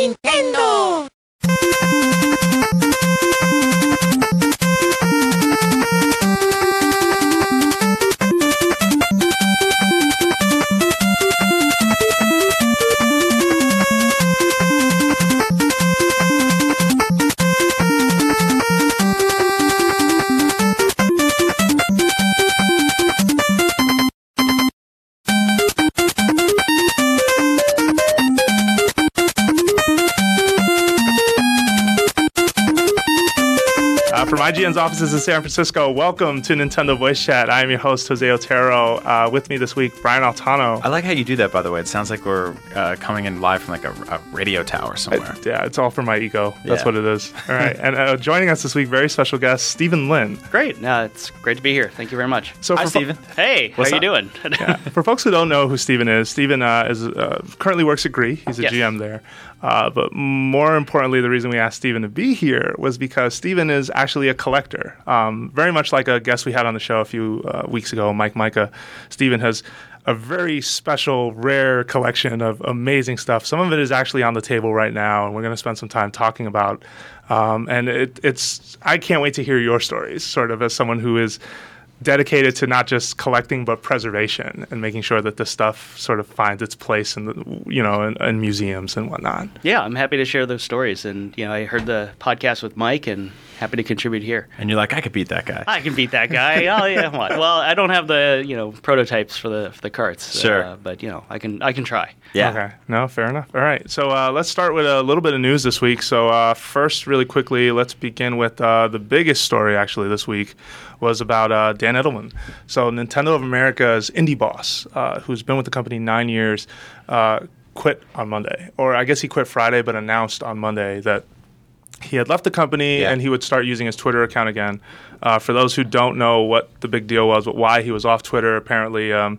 Nintendo. IGN's offices in San Francisco, welcome to Nintendo Voice Chat. I am your host, Jose Otero. Uh, with me this week, Brian Altano. I like how you do that, by the way. It sounds like we're uh, coming in live from like a, a radio tower somewhere. yeah, it's all for my ego. That's Yeah. what it is. All right. and uh, joining us this week, very special guest, Stephen Lin. Great. No, it's great to be here. Thank you very much. So Hi, Stephen. fo- Hey, What's how up? you doing? yeah, for folks who don't know who Stephen is, Stephen uh, is uh, currently works at Gree. He's a Yes. GM there. Uh, but more importantly, the reason we asked Stephen to be here was because Stephen is actually a collector. Um, very much like a guest we had on the show a few uh, weeks ago, Mike Mika. Stephen has a very special, rare collection of amazing stuff. Some of it is actually on the table right now, and we're going to spend some time talking about. Um, and it, it's I can't wait to hear your stories, sort of as someone who is dedicated to not just collecting but preservation and making sure that this stuff sort of finds its place in the you know in, in museums and whatnot. yeah, I'm happy to share those stories. And you know, I heard the podcast with Mike, and happy to contribute here. And you're like, I could beat that guy. I can beat that guy. oh yeah, what? Well, I don't have the you know prototypes for the for the carts. Sure. uh, but you know, I can I can try. yeah. Okay. No, fair enough. All right. So uh, let's start with a little bit of news this week. So uh, first, really quickly, let's begin with uh, the biggest story actually this week was about uh, Dan Adelman. So Nintendo of America's indie boss, uh, who's been with the company nine years, uh, quit on Monday, or I guess he quit Friday, but announced on Monday that he had left the company Yeah. and he would start using his Twitter account again. Uh, for those who don't know what the big deal was, but why he was off Twitter, apparently, um,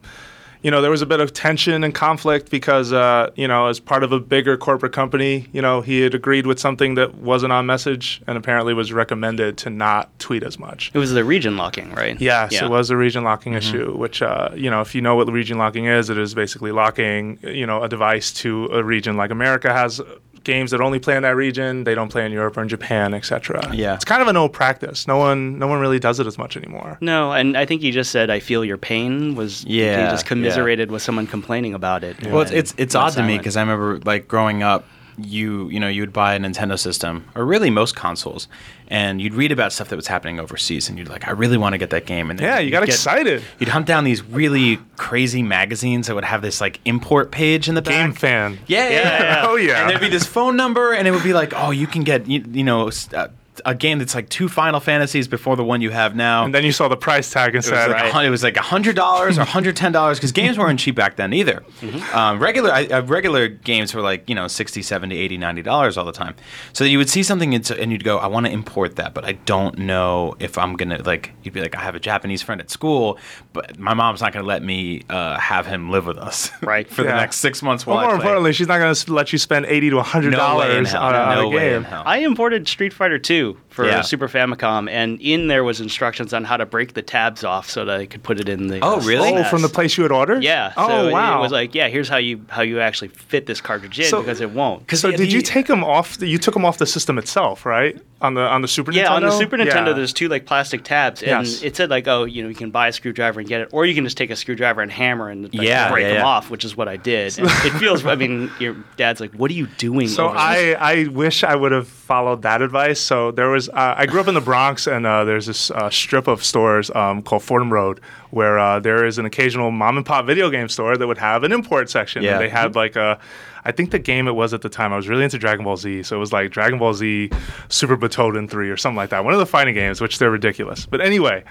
you know, there was a bit of tension and conflict because, uh, you know, as part of a bigger corporate company, you know, he had agreed with something that wasn't on message and apparently was recommended to not tweet as much. It was the region locking, right? Yes, Yeah. it was a region locking issue, which, uh, you know, if you know what region locking is, it is basically locking, you know, a device to a region like America has games that only play in that region, they don't play in Europe or in Japan, etc. Yeah. It's kind of an old practice. No one no one really does it as much anymore. No, and I think he just said, "I feel your pain." Was Yeah, He just commiserated with someone complaining about it. Well, it's it's, it's went odd to me because I remember like growing up, you you know you would buy a Nintendo system or really most consoles, and you'd read about stuff that was happening overseas, and you'd like, I really want to get that game. And Yeah, you you'd got get- excited. You'd hunt down these really crazy magazines that would have this like import page in the back. GameFan. Yeah, yeah, yeah. yeah. Oh, yeah. And there'd be this phone number, and it would be like, oh, you can get you, you know uh, a game that's like two Final Fantasies before the one you have now. And then you saw the price tag and It was, said, like a it was like hundred dollars or hundred ten dollars because games weren't cheap back then either. Um, regular I, uh, regular games were like you know 60 70 80 90 dollars all the time. So you would see something and, you'd go, I want to import that, but I don't know if I'm gonna like. You'd be like, I have a Japanese friend at school, but my mom's not gonna let me uh, have him live with us Right. for the next six months well, more I play. importantly, she's not going to let you spend eighty to hundred no way in dollars hell. on, a, on a way in game. hell. I imported Street Fighter 2 for Yeah. Super Famicom, and in there was instructions on how to break the tabs off so that I could put it in the. Oh, uh, really? Oh, SNES. from the place you had ordered? Yeah. Oh, so wow. It was like, yeah, here's how you how you actually fit this cartridge in So- because it won't. So the- did you take them off? The, you took them off the system itself, right? On the on the Super Yeah, Nintendo. on the Super Nintendo, Yeah. there's two like plastic tabs, and Yes. it said like, oh, you know, you can buy a screwdriver and get it, or you can just take a screwdriver and hammer and like, Yeah, break yeah, them yeah. off, which is what I did. And it feels, I mean, your dad's like, what are you doing? So? I, I wish I would have followed that advice. So there was uh, I grew up in the Bronx, and uh, there's this uh, strip of stores um, called Fordham Road where uh, there is an occasional mom and pop video game store that would have an import section. Yeah. And they had like a, I think the game it was at the time. I was really into Dragon Ball Z, so it was like Dragon Ball Z Super Butoden three or something like that. One of the fighting games, which they're ridiculous. But anyway.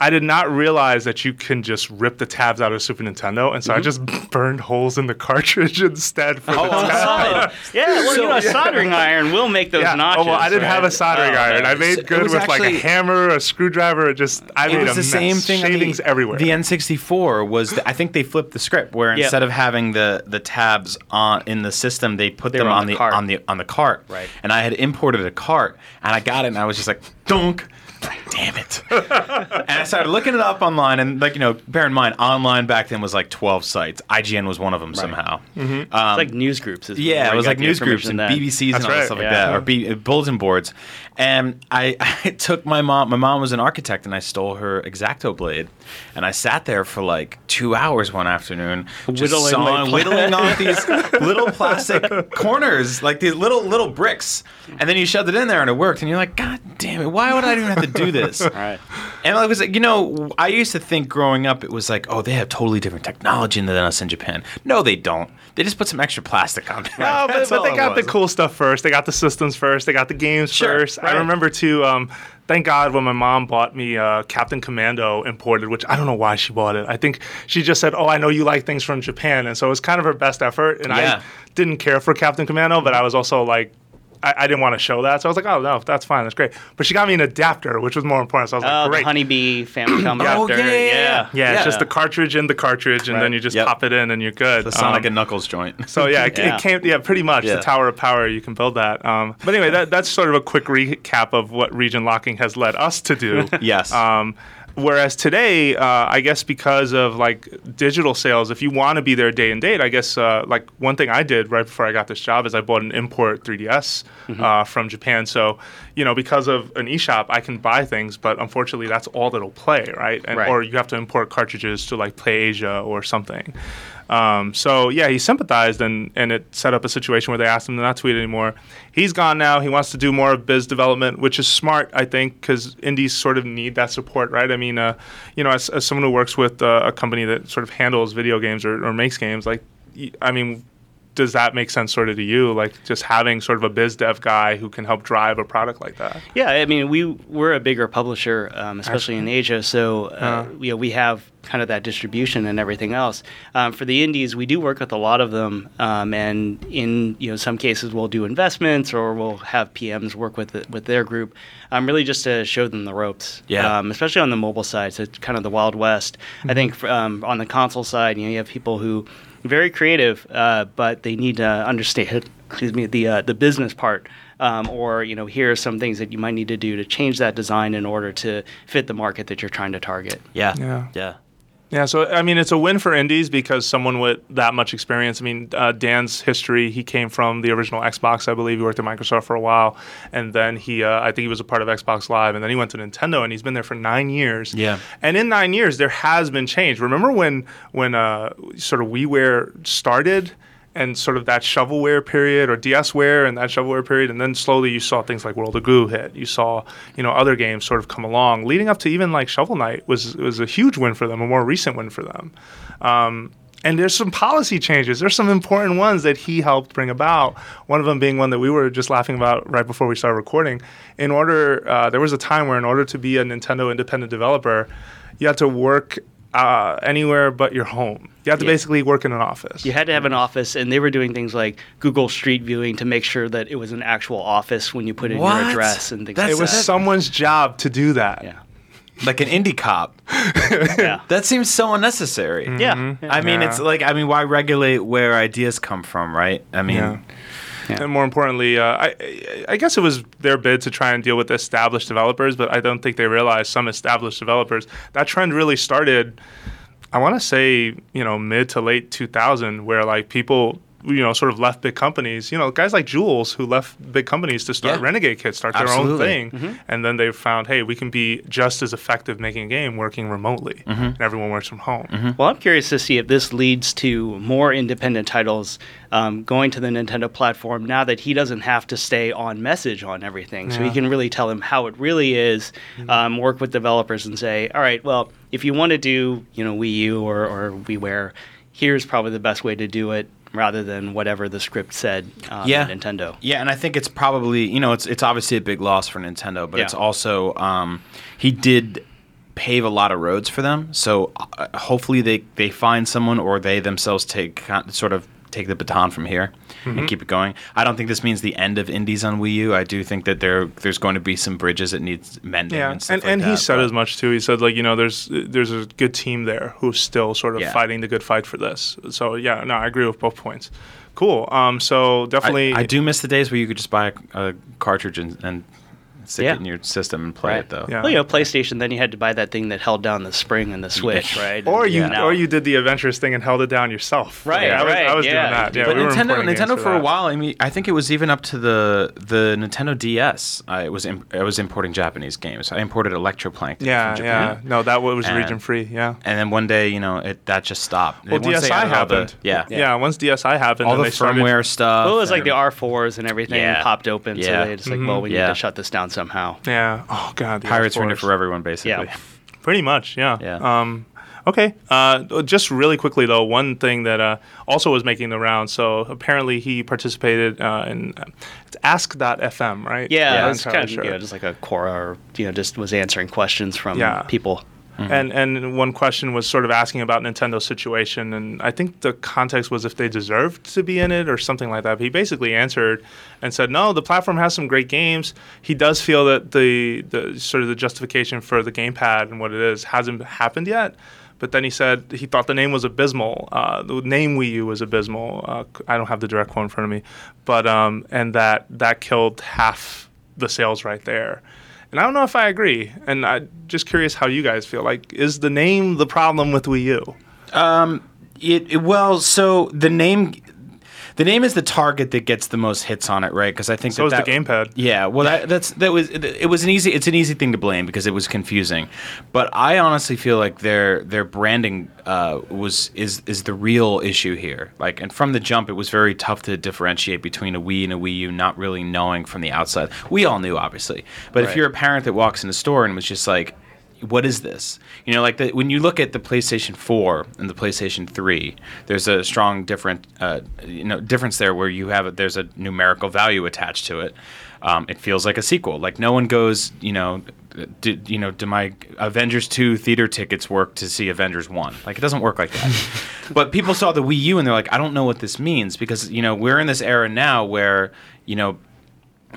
I did not realize that you can just rip the tabs out of Super Nintendo, and so I just burned holes in the cartridge instead for Oh, the tab. side. Yeah, well, you know, a soldering iron will make those Yeah. notches. oh well, I didn't have a soldering Oh, iron. I made It good was with like a hammer, a screwdriver. It just I It made was a the mess. same thing. on Shavings the, everywhere. The N64 was. The, I think they flipped the script where Yeah. instead of having the the tabs on in the system, they put They them on on the the cart. on the on the cart. Right. And I had imported a cart, and I got it, and I was just like, dunk. Damn it. and I started looking it up online, and like you know, bear in mind, online back then was like twelve sites. IGN was one of them somehow. Um, It's like news groups. is yeah, it was like news groups and that- BBSs and That's all that right, stuff like that, or B- uh, bulletin boards. And I, I took my mom. My mom was an architect, and I stole her X-Acto blade, and I sat there for like two hours one afternoon, just Whittling sawing- whittling off these little plastic corners, like these little little bricks, and then you shoved it in there, and it worked. And you're like, God damn it! Why would I even have to do this? All right. And I was like, you know, I used to think growing up it was like, oh, they have totally different technology than us in Japan. No, they don't. They just put some extra plastic on there. No, but, but they it got the cool stuff first. They got the systems first. They got the games Sure, first. right. I remember too. Um, thank God when my mom bought me uh, Captain Commando imported, which I don't know why she bought it. I think she just said, "Oh, I know you like things from Japan," and so it was kind of her best effort. And Yeah. I didn't care for Captain Commando, but I was also like. I, I didn't want to show that, so I was like, "Oh no, that's fine, that's great." But she got me an adapter, which was more important. So I was like, Oh, the "Great, Honeybee Famicom Oh, adapter. yeah, yeah, yeah. yeah, Yeah. it's just the cartridge in the cartridge, and Right. then you just Yep. pop it in, and you're good." The Sonic Um, and Knuckles joint. so yeah, it, Yeah. it came. Yeah, pretty much Yeah. the Tower of Power. You can build that. Um, but anyway, that, that's sort of a quick recap of what region locking has led us to do. Yes. Um, whereas today, uh, I guess because of like digital sales, if you want to be there day and date, I guess uh, like one thing I did right before I got this job is I bought an import 3DS uh, from Japan. So you know, because of an eShop, I can buy things, but unfortunately, that's all that'll play, right? And Right. or you have to import cartridges to like Play-Asia or something. Um, so yeah, he sympathized and and it set up a situation where they asked him to not tweet anymore. He's gone now. He wants to do more of biz development, which is smart, I think, because indies sort of need that support, right? I mean, uh, you know, as, as someone who works with uh, a company that sort of handles video games or, or makes games, like, I mean. Does that make sense, sort of, to you? Like, just having sort of a biz dev guy who can help drive a product like that. Yeah, I mean, we we're a bigger publisher, um, especially in Asia. So uh, Uh. you know, we have kind of that distribution and everything else. Um, for the indies, we do work with a lot of them, um, and in you know some cases we'll do investments or we'll have PMs work with the, with their group, um, really just to show them the ropes. Yeah. Um, especially on the mobile side, so it's kind of the wild west. I think um, on the console side, you know, you have people who very creative, uh, but they need to understand. Excuse me, the uh, the business part. Um, or you know, here are some things that you might need to do to change that design in order to fit the market that you're trying to target. Yeah. Yeah. Yeah. Yeah, so I mean, it's a win for indies because someone with that much experience. I mean, uh, Dan's history, he came from the original Xbox, I believe. He worked at Microsoft for a while. And then he, uh, I think he was a part of Xbox Live. And then he went to Nintendo and he's been there for nine years. Yeah. And in nine years, there has been change. Remember when, when uh, sort of WiiWare started? And sort of that shovelware period or DSware and that shovelware period, and then slowly you saw things like World of Goo hit. You saw you know other games sort of come along, leading up to even like Shovel Knight was was a huge win for them, a more recent win for them. Um, and there's some policy changes. There's some important ones that he helped bring about. One of them being one that we were just laughing about right before we started recording. In order, uh, there was a time where in order to be a Nintendo independent developer, you had to work uh, anywhere but your home. You had to Yeah. basically work in an office. You had to have an office, and they were doing things like Google Street Viewing to make sure that it was an actual office when you put in What? your address and things That's- It was that. someone's job to do that. yeah, Like an indie cop. yeah, That seems so unnecessary. yeah. I mean, Yeah. it's like I mean, why regulate where ideas come from, right? I mean, Yeah. Yeah. And more importantly, uh, I, I guess it was their bid to try and deal with established developers, but I don't think they realized some established developers. That trend really started, I want to say, you know, mid to late 2000, where like people, you know, sort of left big companies. You know, guys like Jools who left big companies to start Yeah. Renegade Kid, start their own Absolutely. thing, and then they found, hey, we can be just as effective making a game working remotely, and everyone works from home. Well, I'm curious to see if this leads to more independent titles um, going to the Nintendo platform now that he doesn't have to stay on message on everything. So he can really tell them how it really is, um, work with developers and say, all right, well, if you want to do, you know, Wii U or, or WiiWare, here's probably the best way to do it rather than whatever the script said um, Yeah. Nintendo. Yeah, and I think it's probably you know it's it's obviously a big loss for Nintendo, but Yeah. it's also um, he did pave a lot of roads for them. So uh, hopefully they they find someone or they themselves take sort of take the baton from here and keep it going. I don't think this means the end of indies on Wii U. I do think that there there's going to be some bridges that needs mending. Yeah, and stuff and, like and he said but- as much too. He said like you know there's there's a good team there who's still sort of Yeah. fighting the good fight for this. So yeah, no, I agree with both points. Cool. Um, so I, definitely, I do miss the days where you could just buy a, a cartridge and, and stick Yeah. it in your system and play Right. it though. Yeah. Well, you know, PlayStation. Then you had to buy that thing that held down the spring and the Switch, right? Or And you, now- or you did the adventurous thing and held it down yourself. Right, I was, right, I was yeah. doing that. Yeah, but we Nintendo, Nintendo for a while. I mean, I think it was even up to the the Nintendo DS. I was im- I was importing Japanese games. I imported Electroplankton Yeah, from yeah. No, that was And- region free. Yeah. And then one day, you know, it that just stopped. Well, Once DSi added all the- happened. yeah, yeah. Once DSi happened, all the they started, firmware stuff. Well, it was like the R4s and everything popped open, so Yeah. they just like, well, we mm-hmm. need to shut this down somehow. Yeah. Oh God. the Pirates ruined it for everyone, basically. Yeah. Pretty much, yeah. Yeah. Um, okay. Uh, just really quickly though, one thing that uh, also was making the round. So apparently he participated uh, in uh, it's Ask.fm, right? Yeah, I'm it was not kind of entirely you know, just like a Quora, or you know, just was answering questions from Yeah. people. And and one question was sort of asking about Nintendo's situation, and I think the context was if they deserved to be in it or something like that. But he basically answered and said, "No, the platform has some great games. He does feel that the the sort of the justification for the gamepad and what it is hasn't happened yet." But then he said he thought the name was abysmal. Uh, the name Wii U was abysmal. Uh, I don't have the direct quote in front of me, but um, and that that killed half the sales right there. And I don't know if I agree. And I'm just curious how you guys feel. Like, is the name the problem with Wii U? Um, it, it- well, so the name, the name is the target that gets the most hits on it, right? Because I think So that is the that- gamepad. Yeah, well, that, that's that was it was an easy it's an easy thing to blame because it was confusing, but I honestly feel like their their branding uh, was is is the real issue here. Like, and from the jump, it was very tough to differentiate between a Wii and a Wii U, not really knowing from the outside. We all knew, obviously, but if you're a parent that walks in the store and was just like. What is this? You know, like the, when you look at the PlayStation 4 and the PlayStation 3, there's a strong different, uh, you know, difference there where you have a, there's a numerical value attached to it. Um, it feels like a sequel. Like no one goes, you know, do, you know, do my Avengers 2 theater tickets work to see Avengers 1? Like it doesn't work like that. but people saw the Wii U and they're like, I don't know what this means because you know we're in this era now where you know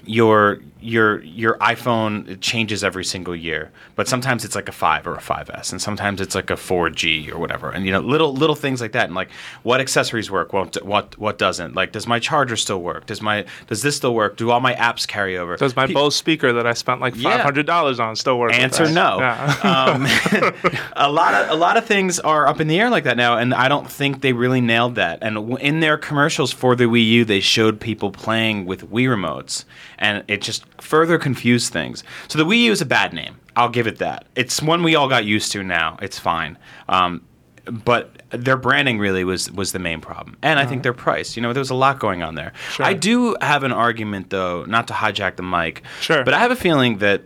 your your your iPhone it changes every single year, but sometimes it's like a five or a 5S, and sometimes it's like a 4G or whatever, and you know little little things like that, and like what accessories work, what what what doesn't, like does my charger still work, does my does this still work, do all my apps carry over? Does my Pe- Bose speaker that I spent like five hundred dollars on still work? Answer no. Yeah. Um, a lot of a lot of things are up in the air like that now, and I don't think they really nailed that. And in their commercials for the Wii U, they showed people playing with Wii remotes, and it just further confuse things. So the Wii U is a bad name. I'll give it that. It's one we all got used to now. It's fine. Um, but their branding really was was the main problem, and I think their price. You know, there was a lot going on there. Sure. I do have an argument, though, not to hijack the mic. Sure. But I have a feeling that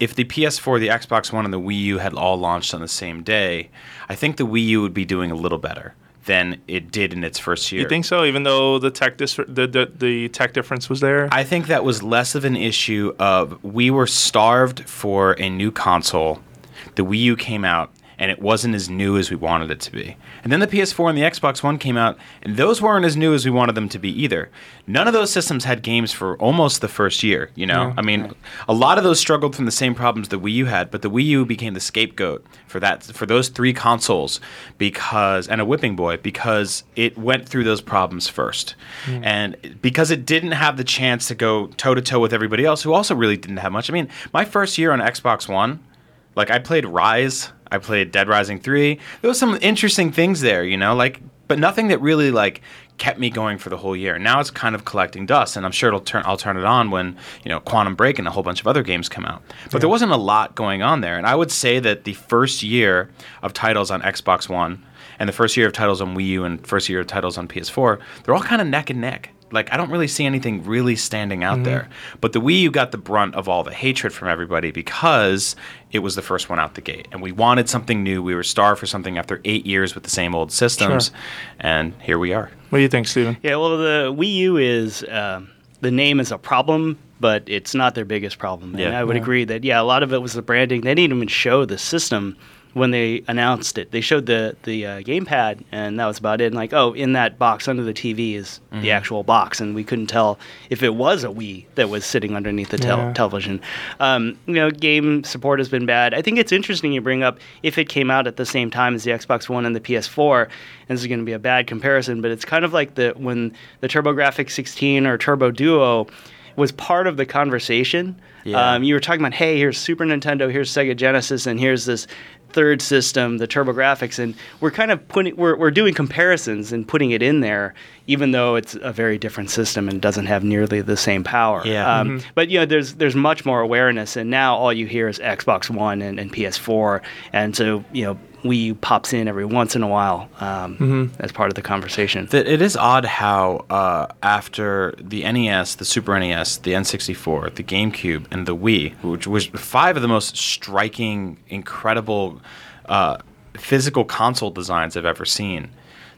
if the PS4, the Xbox One, and the Wii U had all launched on the same day, I think the Wii U would be doing a little better than it did in its first year. you think so? Even though the tech dis- the, the the tech difference was there. I think that was less of an issue of we were starved for a new console. The Wii U came out and it wasn't as new as we wanted it to be. And then the PS4 and the Xbox One came out and those weren't as new as we wanted them to be either. None of those systems had games for almost the first year, you know? I mean, a lot of those struggled from the same problems the Wii U had, but the Wii U became the scapegoat for that for those three consoles because and a whipping boy because it went through those problems first. Hmm. And because it didn't have the chance to go toe to toe with everybody else who also really didn't have much. I mean, my first year on Xbox One, like I played Ryse, I played Dead Rising 3. There was some interesting things there, you know, like but nothing that really like kept me going for the whole year. Now it's kind of collecting dust and I'm sure it'll turn I'll turn it on when, you know, Quantum Break and a whole bunch of other games come out. But there wasn't a lot going on there. And I would say that the first year of titles on Xbox One and the first year of titles on Wii U and first year of titles on PS4, they're all kind of neck and neck. Like I don't really see anything really standing out mm-hmm. there. But the Wii U got the brunt of all the hatred from everybody because it was the first one out the gate, and we wanted something new. We were starved for something after eight years with the same old systems, and here we are. what do you think, Steven? Yeah, well, the Wii U is um, the name is a problem, but it's not their biggest problem. And Yeah. I would agree that yeah, a lot of it was the branding. They didn't even show the system when they announced it. They showed the the uh, gamepad, and that was about it. And like, oh, in that box under the TV is the actual box, and we couldn't tell if it was a Wii that was sitting underneath the tel- Yeah. television. Um, you know, game support has been bad. I think it's interesting you bring up if it came out at the same time as the Xbox One and the PS4. And this is going to be a bad comparison, but it's kind of like the when the TurboGrafx 16 or Turbo Duo was part of the conversation. Yeah. Um, you were talking about, hey, here's Super Nintendo, here's Sega Genesis, and here's this third system, the TurboGrafx, and we're kind of putting we're, we're doing comparisons and putting it in there, even though it's a very different system and doesn't have nearly the same power. Yeah. Um, But you know, there's there's much more awareness, and now all you hear is Xbox One and, and PS4, and so you know. Wii U pops in every once in a while um, as part of the conversation. It is odd how uh, after the NES, the Super NES, the N64, the GameCube, and the Wii, which was five of the most striking, incredible uh, physical console designs I've ever seen.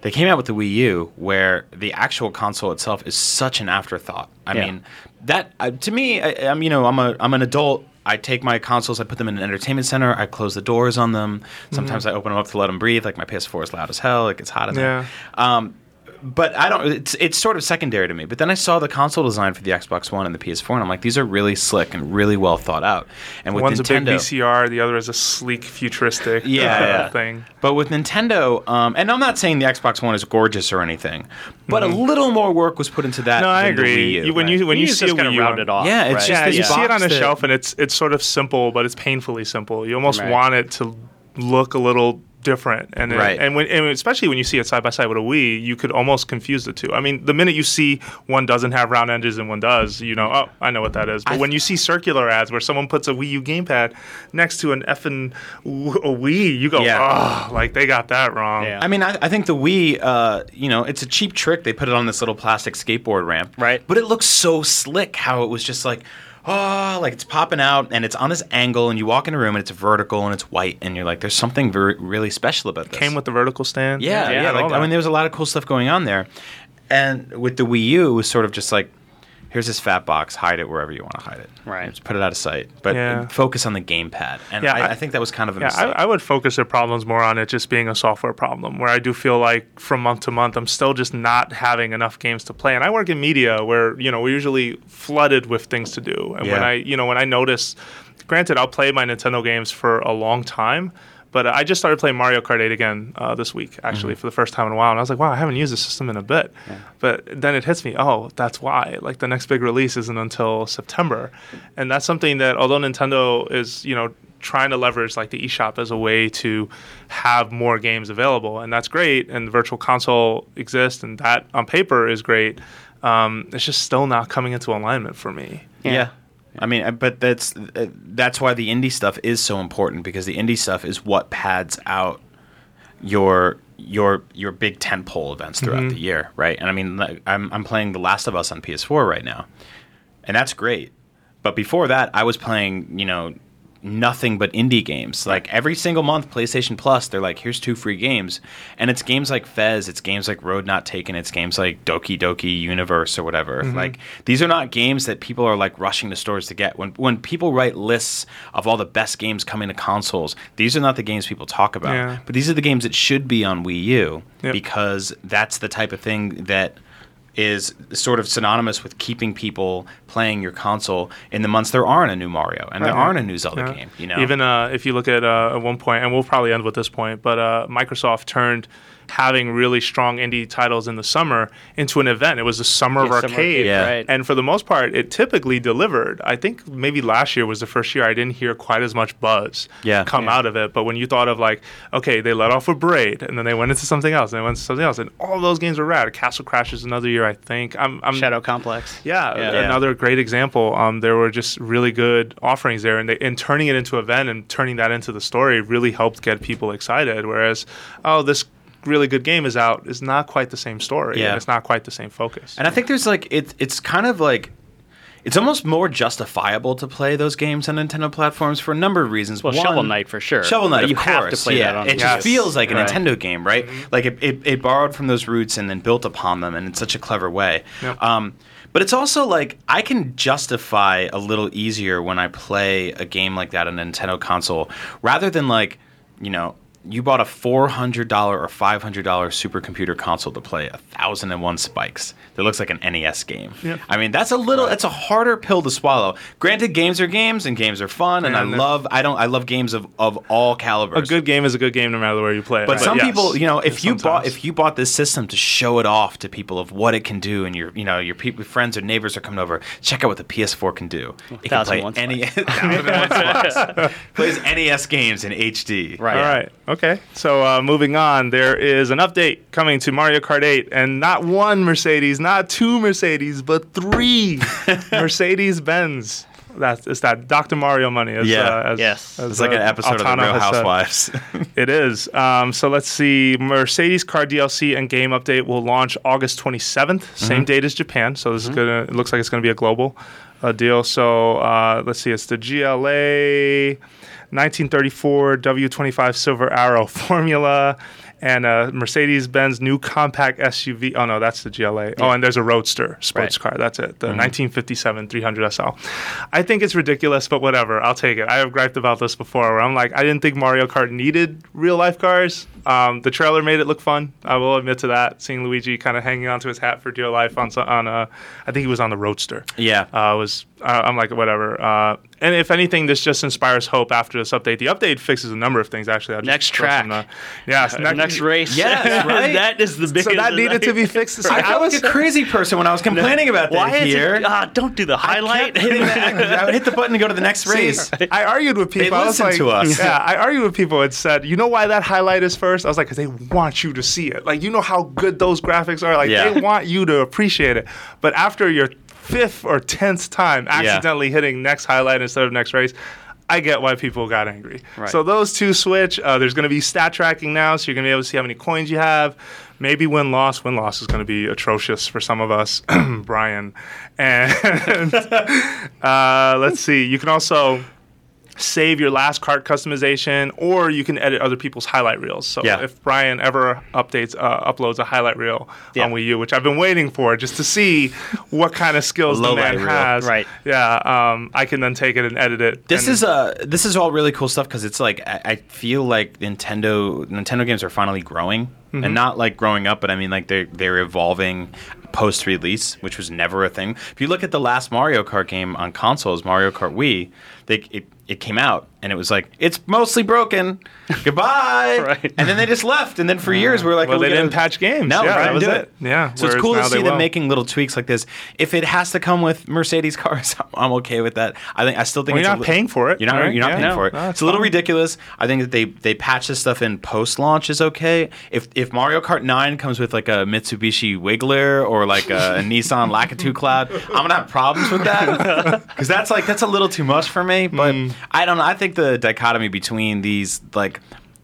They came out with the Wii U, where the actual console itself is such an afterthought. I Yeah. mean, that uh, to me, I, I'm you know, I'm a I'm an adult. I take my consoles, I put them in an entertainment center, I close the doors on them. Sometimes I open them up to let them breathe. Like my PS4 is loud as hell, it gets hot in there. Um, but I don't. It's it's sort of secondary to me. But then I saw the console design for the Xbox One and the PS4, and I'm like, these are really slick and really well thought out. And with One's Nintendo, a big VCR, the other is a sleek, futuristic yeah, uh, yeah. thing. But with Nintendo, um, and I'm not saying the Xbox One is gorgeous or anything, but a little more work was put into that. Mm-hmm. No, I than the agree. Wii U. You- when you when Wii you see a just kind Wii of U rounded on- off. Yeah, it's right? just Yeah, this you see it on a shelf and it's it's sort of simple, but it's painfully simple. You almost Right. want it to look a little different, and it- Right. and when and especially when you see it side by side with a Wii, you could almost confuse the two. I mean, the minute you see one doesn't have round edges and one does, you know, oh, I know what that is. But I- when you see circular ads where someone puts a Wii U gamepad next to an effing w- a Wii, you go, Yeah. oh, like they got that wrong. Yeah. I mean, I, I think the Wii, uh, you know, it's a cheap trick. They put it on this little plastic skateboard ramp, Right. But it looks so slick. How it was just like, oh, like it's popping out, and it's on this angle, and you walk in a room, and it's vertical, and it's white, and you're like, there's something very, really special about this. Came with the vertical stand. Yeah, yeah. all like, I mean, there was a lot of cool stuff going on there. And with the Wii U, it was sort of just like, here's this fat box, hide it wherever you want to hide it. Right. Just put it out of sight. But Yeah. focus on the gamepad. And Yeah, I, I- I think that was kind of a Yeah, mistake. I, I would focus their problems more on it just being a software problem, where I do feel like from month to month, I'm still just not having enough games to play. And I work in media where, you know, we're usually flooded with things to do. And when I, you know, when I notice, granted, I'll play my Nintendo games for a long time, but I just started playing Mario Kart 8 again uh, this week, actually, Mm-hmm. for the first time in a while. And I was like, wow, I haven't used the system in a bit. But then it hits me, oh, that's why. Like the next big release isn't until September. And that's something that, although Nintendo is, you know, trying to leverage like the eShop as a way to have more games available. And that's great. And the virtual console exists, and that on paper is great. Um, it's just still not coming into alignment for me. Yeah. I mean, uh, but that's uh, that's why the indie stuff is so important because the indie stuff is what pads out your your your big tentpole events throughout the year, right? And I mean, I'm I'm playing The Last of Us on PS4 right now, and that's great. But before that, I was playing, you know, nothing but indie games. Like every single month, PlayStation Plus, they're like, here's two free games. And it's games like Fez, it's games like Road Not Taken, it's games like Doki Doki Universe or whatever. Mm-hmm. Like these are not games that people are like rushing to stores to get. When when people write lists of all the best games coming to consoles, these are not the games people talk about. Yeah. But these are the games that should be on Wii U Yep. because that's the type of thing that is sort of synonymous with keeping people playing your console in the months there aren't a new Mario and there aren't a new Zelda Yeah. game. You know, Even uh, if you look at uh, at one point, and we'll probably end with this point, but uh, Microsoft turned having really strong indie titles in the summer into an event. It was the summer of Yeah, Summer arcade, Arcade, Yeah. right. and for the most part, it typically delivered. I think maybe last year was the first year I didn't hear quite as much buzz Yeah. come Yeah. out of it. But when you thought of like, okay, they let off with Braid, and then they went into something else, and they went into something else, and all those games were rad. Castle Crashers another year, I think. I'm, I'm Shadow Complex. yeah, Yeah. another great example. Um, there were just really good offerings there, and they, and turning it into an event and turning that into the story really helped get people excited. Whereas, oh, this really good game is out is not quite the same story. Yeah. and it's not quite the same focus. and I think there's like it. It's kind of like. It's almost more justifiable to play those games on Nintendo platforms for a number of reasons. Well, One- Shovel Knight for sure. Shovel Knight, you of have to play yeah. that on. It Yes. just feels like a Right. Nintendo game, right? Mm-hmm. Like it, it, it borrowed from those roots and then built upon them, and in such a clever way. Yep. Um, but it's also like I can justify a little easier when I play a game like that on a Nintendo console, rather than like, you know. You bought a four hundred dollar or five hundred dollar supercomputer console to play a thousand and one spikes that looks like an NES game. Yep. I mean, that's a little. That's a harder pill to swallow. Granted, games are games and games are fun, and Yeah, I love. I don't. I love games of of all calibers. A good game is a good game no matter where you play it. But some yes, people, you know, if you bought if you bought this system to show it off to people of what it can do, and your you know your people, friends or neighbors are coming over, check out what the PS4 can do. It can play 1001 any Thousand and One Spikes. plays NES games in HD. Right. All right. Okay. So uh, moving on, there is an update coming to Mario Kart 8, and not one Mercedes, not two Mercedes, but three Mercedes Benz. That's it's that Dr. Mario money. As, Yeah. uh, as, Yes. as, It's like an uh, episode of the Real. Housewives. It is. Um, so let's see. Mercedes car DLC and game update will launch August 27th, same date as Japan. So this is gonna. It looks like it's gonna be a global uh, deal. So uh, let's see. It's the GLA 1934 W25 Silver Arrow Formula. And a Mercedes-Benz new compact SUV. Oh no, that's the GLA. Oh, and there's a Roadster sports Right. car. That's it. The 1957 300 SL. I think it's ridiculous, but whatever. I'll take it. I have griped about this before, where I'm like, I didn't think Mario Kart needed real life cars. Um, the trailer made it look fun. I will admit to that. Seeing Luigi kind of hanging onto his hat for dear life on on uh, I think he was on the Roadster. yeah. Uh, was uh, I'm like whatever. Uh, and if anything, this just inspires hope after this update. The update fixes a number of things actually. I'll just Next throw some, track. uh, yes, next, next race. Yes, right? that is the biggest. So that needed to be fixed. See, I I was a crazy person when I was complaining about that Why is here. it? Ah, don't do the I highlight. kept hitting the, I would hit the button to go to the next race. I argued with people. I was listen like, to us. Yeah, I argued with people and said, you know why that highlight is first? I was like, because they want you to see it. Like, you know how good those graphics are. Like, Yeah. they want you to appreciate it. But after your fifth or tenth time accidentally hitting next highlight instead of next race. I get why people got angry. Right. So those two switch. Uh, there's going to be stat tracking now, so you're going to be able to see how many coins you have. Maybe win loss. Win loss is going to be atrocious for some of us, Brian. And uh, let's see. You can also save your last cart customization, or you can edit other people's highlight reels. So Yeah. if Brian ever updates, uh, uploads a highlight reel Yeah. on Wii U, which I've been waiting for, just to see what kind of skills the man light reel. has, Right. Yeah, um, I can then take it and edit it. This and- is uh this is all really cool stuff because it's like I, I feel like Nintendo Nintendo games are finally growing Mm-hmm. and not like growing up, but I mean like they're they're evolving post release, which was never a thing. If you look at the last Mario Kart game on consoles, Mario Kart Wii, they it, it came out and it was like it's mostly broken. Goodbye. Right. And then they just left, and then for years we were like, well, oh, they we didn't patch games. No, yeah, that was do it. Yeah, So it's cool to see them will. making little tweaks like this. If it has to come with Mercedes cars, I'm okay with that. I think I still think Well, it's you're not li- paying for it, You're not. right? You're not Yeah. paying No. for it. No, it's a little fine. ridiculous. I think that they they patch this stuff in post launch is okay. If if Mario Kart 9 comes with like a Mitsubishi Wiggler or like a, a Nissan Lakitu Cloud, I'm gonna have problems with that because that's like that's a little too much for me. But Mm. I don't know. I think the dichotomy between these like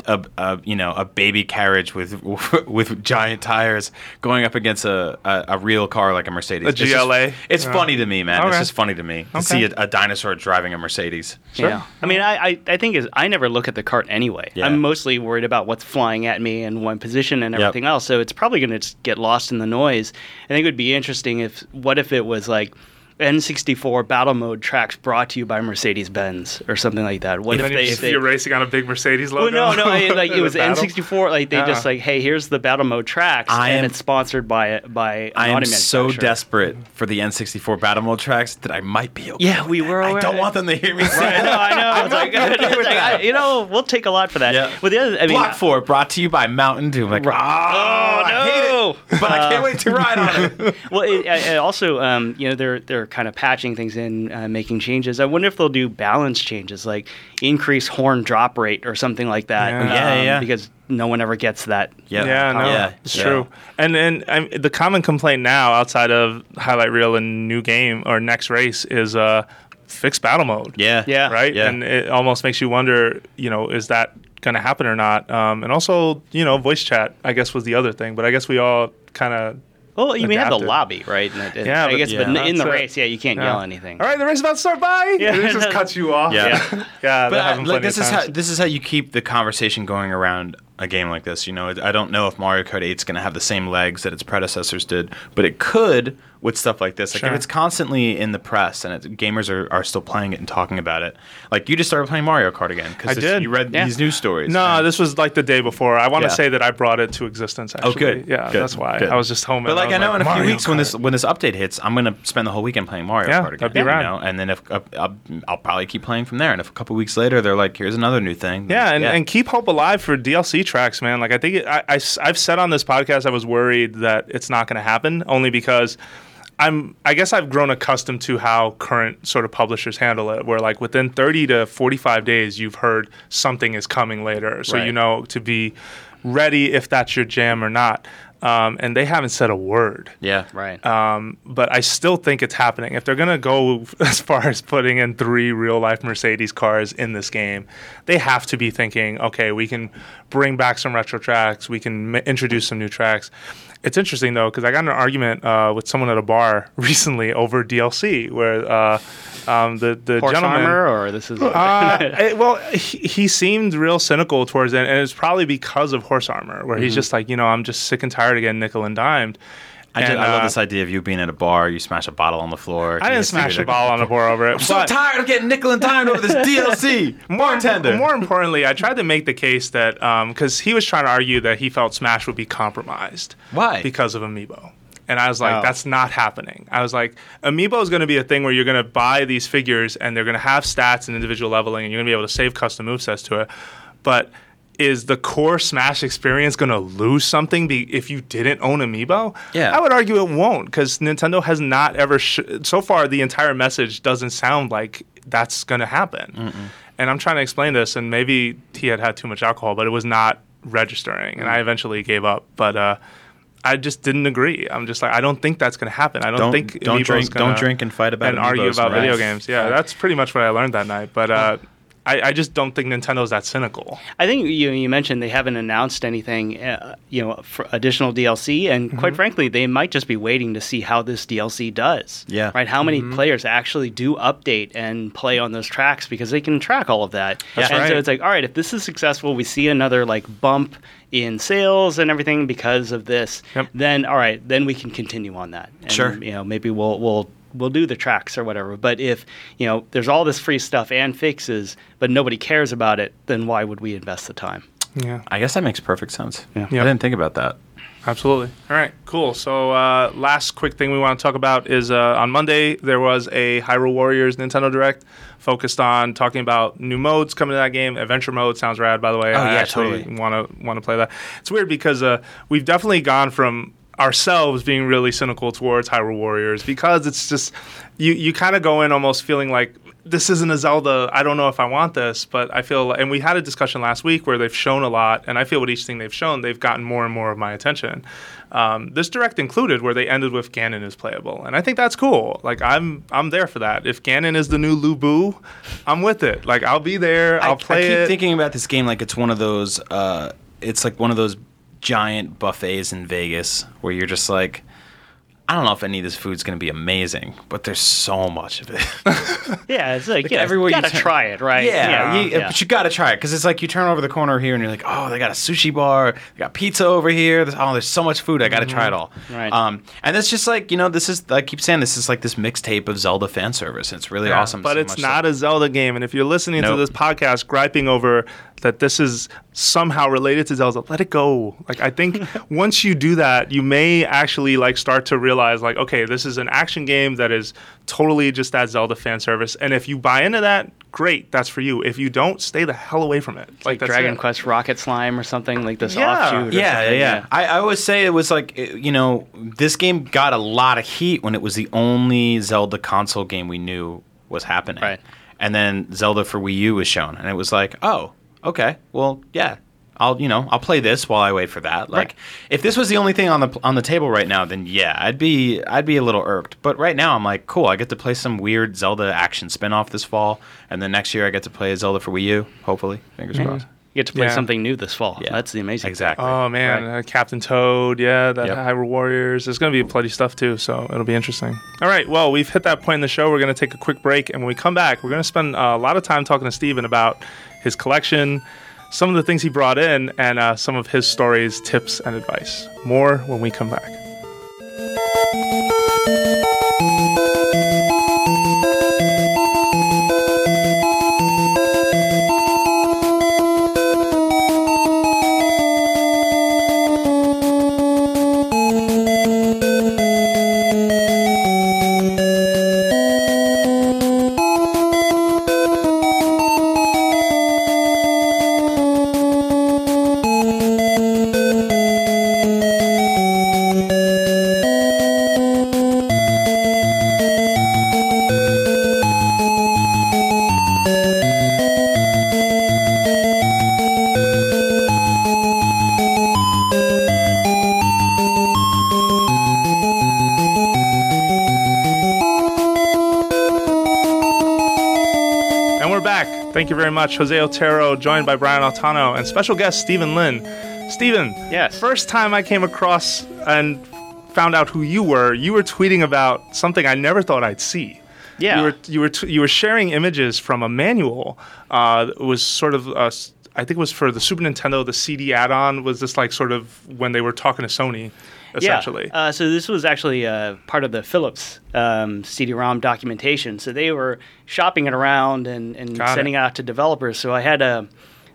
a, a you know a baby carriage with with giant tires going up against a, a, a real car like a Mercedes. A It's just- GLA? It's, Yeah. funny to me, man. It's just funny to me to Okay. see a, a dinosaur driving a Mercedes. Yeah. I mean, I, I, I think is I never look at the cart anyway. Yeah. I'm mostly worried about what's flying at me and one position and Yep. everything else. So it's probably going to get lost in the noise. I think it would be interesting if what if it was like N64 battle mode tracks brought to you by Mercedes Benz or something like that. What And if they, you if see they you're racing on a big Mercedes logo. well, no, no, I, like it was battle? N64. Like they just ah. like, hey, here's the battle mode tracks, I and am- it's sponsored by by. An I am so desperate for the N64 battle mode tracks that I might be okay. Yeah, with we that. were I don't want them to hear me say I know, I know. Like, it's like, I- you know, we'll take a lot for that. Yeah. But the other, I mean, Block Fort brought to you by Mountain Dew. I'm like, Right. oh, I hate oh, no! it, but I can't uh, wait to ride on it. well, it, I, I also, um, you know, they're they're kind of patching things in, uh, making changes. I wonder if they'll do balance changes, like increase horn drop rate or something like that. Yeah. um, Yeah, yeah. Because no one ever gets that. Yeah, Yeah, no, yeah, it's yeah. true. And and um, the common complaint now, outside of highlight reel and new game or next race, is uh, fixed battle mode. Yeah, Yeah. right. Yeah. And it almost makes you wonder, you know, is that going to happen or not? Um, and also, you know, voice chat, I guess, was the other thing. But I guess we all kind of. Well, you may have the lobby, right? And it- it- Yeah, I but- guess, yeah. but in- in the That's it. race, yeah, you can't yell anything. All right, the race is about to start. Bye. Yeah. Yeah. It just cuts you off. Yeah. yeah. But uh, they're I, like this of is how this is how you keep the conversation going around a game like this. You know, I don't know if Mario Kart 8 is going to have the same legs that its predecessors did, but it could with stuff like this. Like Sure. if it's constantly in the press and it, gamers are, are still playing it and talking about it. Like you just started playing Mario Kart again I because did. you read Yeah. these news stories. No, and- this was like the day before. I want to Yeah. say that I brought it to existence. Actually. Oh, good. Yeah, Good. that's why Good. I was just home. But like I, was know in a few Mario weeks when this when this update hits, I'm gonna spend the whole weekend playing Mario Yeah, Kart again. that'd be you rad. know? And then if uh, I'll, I'll probably keep playing from there. And if a couple weeks later they're like, here's another new thing. Yeah, and, and keep hope alive for DLC tracks, man. Like I think it, I, I, have said on this podcast, I was worried that it's not going to happen, only because I'm. I guess I've grown accustomed to how current sort of publishers handle it, where like within 30 to 45 days, you've heard something is coming later, so Right. you know to be ready if that's your jam or not. Um, and they haven't said a word. yeah, Right. Um, but I still think it's happening. If they're going to go as far as putting in three real life Mercedes cars in this game, they have to be thinking, okay, we can bring back some retro tracks, we can m- introduce some new tracks. It's interesting though, because I got in an argument uh, with someone at a bar recently over DLC, where uh, um, the the Horse gentleman. armor, or this is. Uh, it- well, he, he seemed real cynical towards it, and it's probably because of horse armor, where Mm-hmm. he's just like, you know, I'm just sick and tired of getting nickel and dimed. I, did, And, I love uh, this idea of you being at a bar, you smash a bottle on the floor. I didn't smash a bottle on the floor over it. I'm so tired of getting nickel and dimed over this DLC. Bartender. More importantly, I tried to make the case that because he was trying to argue that he felt Smash would be compromised. Why? Because of Amiibo. And I was like, Oh. that's not happening. I was like, Amiibo is going to be a thing where you're going to buy these figures and they're going to have stats and individual leveling and you're going to be able to save custom movesets to it. But is the core Smash experience going to lose something be- if you didn't own Amiibo? Yeah. I would argue it won't because Nintendo has not ever, sh- so far, the entire message doesn't sound like that's going to happen. And I'm trying to explain this, and maybe he had had too much alcohol, but it was not registering. And I eventually gave up. But, uh, I just didn't agree. I'm just like I don't think that's going to happen. I don't, Don't- think don't Amiibo's drink- gonna- don't drink and fight about and argue about right? video games. Yeah, that's pretty much what I learned that night. But uh, I, I just don't think Nintendo's that cynical. I think you you mentioned they haven't announced anything, uh, you know, for additional DLC, and Mm-hmm. quite frankly, they might just be waiting to see how this DLC does. Yeah. Right. How many Mm-hmm. players actually do update and play on those tracks because they can track all of that. That's and so it's like, all right, if this is successful, we see another like bump in sales and everything because of this. Yep. Then all right, then we can continue on that. And, Sure. You know, maybe we'll we'll we'll do the tracks or whatever. But if you know there's all this free stuff and fixes, but nobody cares about it, then why would we invest the time? Yeah, I guess that makes perfect sense. Yeah. I didn't think about that. absolutely. All right, cool. So uh, last quick thing we want to talk about is uh, on Monday there was a Hyrule Warriors Nintendo Direct focused on talking about new modes coming to that game. Adventure mode sounds rad, by the way. Oh, I yeah, actually totally. want to want to play that. It's weird because uh, we've definitely gone from ourselves being really cynical towards Hyrule Warriors because it's just you you kind of go in almost feeling like this isn't a Zelda. I don't know if I want this, but I feel and we had a discussion last week where they've shown a lot, and I feel with each thing they've shown, they've gotten more and more of my attention. Um, this direct included where they ended with Ganon is playable, and I think that's cool. Like I'm I'm there for that. If Ganon is the new Lu Bu, I'm with it. Like I'll be there. I'll I, play I keep it. thinking about this game like it's one of those. Uh, it's like one of those giant buffets in Vegas where you're just like, I don't know if any of this food's going to be amazing, but there's so much of it. Yeah, it's like, yeah, everywhere you you gotta turn- try it, right? Yeah, you- yeah. but you got to try it because it's like you turn over the corner here and you're like, oh, they got a sushi bar, they got pizza over here. There's, oh, there's so much food. I got to try it all. Right. Um, and it's just like you know, this is I keep saying this is like this mixtape of Zelda fan service. It's really Yeah, awesome. But see it's not stuff. a Zelda game. And if you're listening to this podcast griping over that this is somehow related to Zelda, let it go. Like I think once you do that, you may actually like start to realize like, okay, this is an action game that is totally just that Zelda fan service. And if you buy into that, great, that's for you. If you don't, stay the hell away from it. like that's Dragon it. Quest Rocket Slime or something like this Yeah. offshoot. or Yeah, yeah, yeah. I, I always say it was like, you know, this game got a lot of heat when it was the only Zelda console game we knew was happening. Right. And then Zelda for Wii U was shown, and it was like, oh, okay, well, yeah. I'll you know I'll play this while I wait for that. Like Right. if this was the only thing on the on the table right now, then yeah, I'd be I'd be a little irked. But right now I'm like, cool. I get to play some weird Zelda action spin-off this fall, and then next year I get to play Zelda for Wii U. Hopefully, fingers crossed. You get to play Yeah. something new this fall. Yeah. That's the amazing. thing. Exactly. Oh man, Right. uh, Captain Toad, yeah, that Yep. Hyrule Warriors. There's going to be plenty of stuff too, so it'll be interesting. All right, well, we've hit that point in the show. We're going to take a quick break, and when we come back, we're going to spend uh, a lot of time talking to Steven about his collection, some of the things he brought in and uh, some of his stories, tips, and advice. More when we come back. Thank you very much. Jose Otero, joined by Brian Altano, and special guest Stephen Lin. Stephen, Yes. first time I came across and found out who you were, you were tweeting about something I never thought I'd see. Yeah. You were you were t- you were sharing images from a manual. Uh, it was sort of uh, I think it was for the Super Nintendo. The CD add-on was this like sort of when they were talking to Sony, essentially. Yeah. Uh, so this was actually uh, part of the Philips um, CD-ROM documentation. So they were shopping it around and, and Got sending it out to developers. So I had a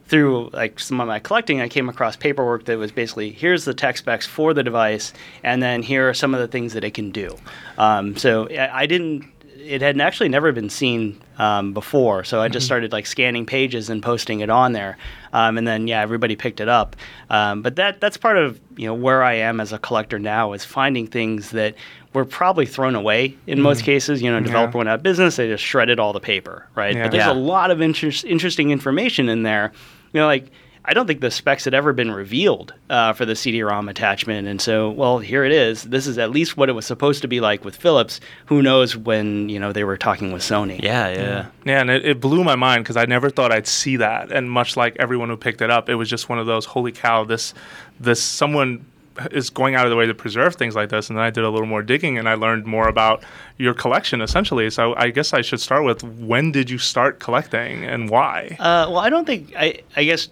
through like some of my collecting, I came across paperwork that was basically here's the tech specs for the device, and then here are some of the things that it can do. Um, so I, I didn't. It had actually never been seen um, before, so I just started like scanning pages and posting it on there, um, and then yeah, everybody picked it up. Um, but that that's part of you know where I am as a collector now is finding things that were probably thrown away in most cases. You know, developer went out of business, they just shredded all the paper, right? Yeah. But there's Yeah. a lot of interest, interesting information in there. You know, like I don't think the specs had ever been revealed uh, for the CD-ROM attachment, and so well, here it is. This is at least what it was supposed to be like with Philips. Who knows when you know they were talking with Sony? Yeah, yeah. Yeah, and it, it blew my mind because I never thought I'd see that. And much like everyone who picked it up, it was just one of those holy cow, this this someone is going out of the way to preserve things like this. And then I did a little more digging and I learned more about your collection essentially. So I guess I should start with when did you start collecting and why? Uh, well, I don't think I. I guess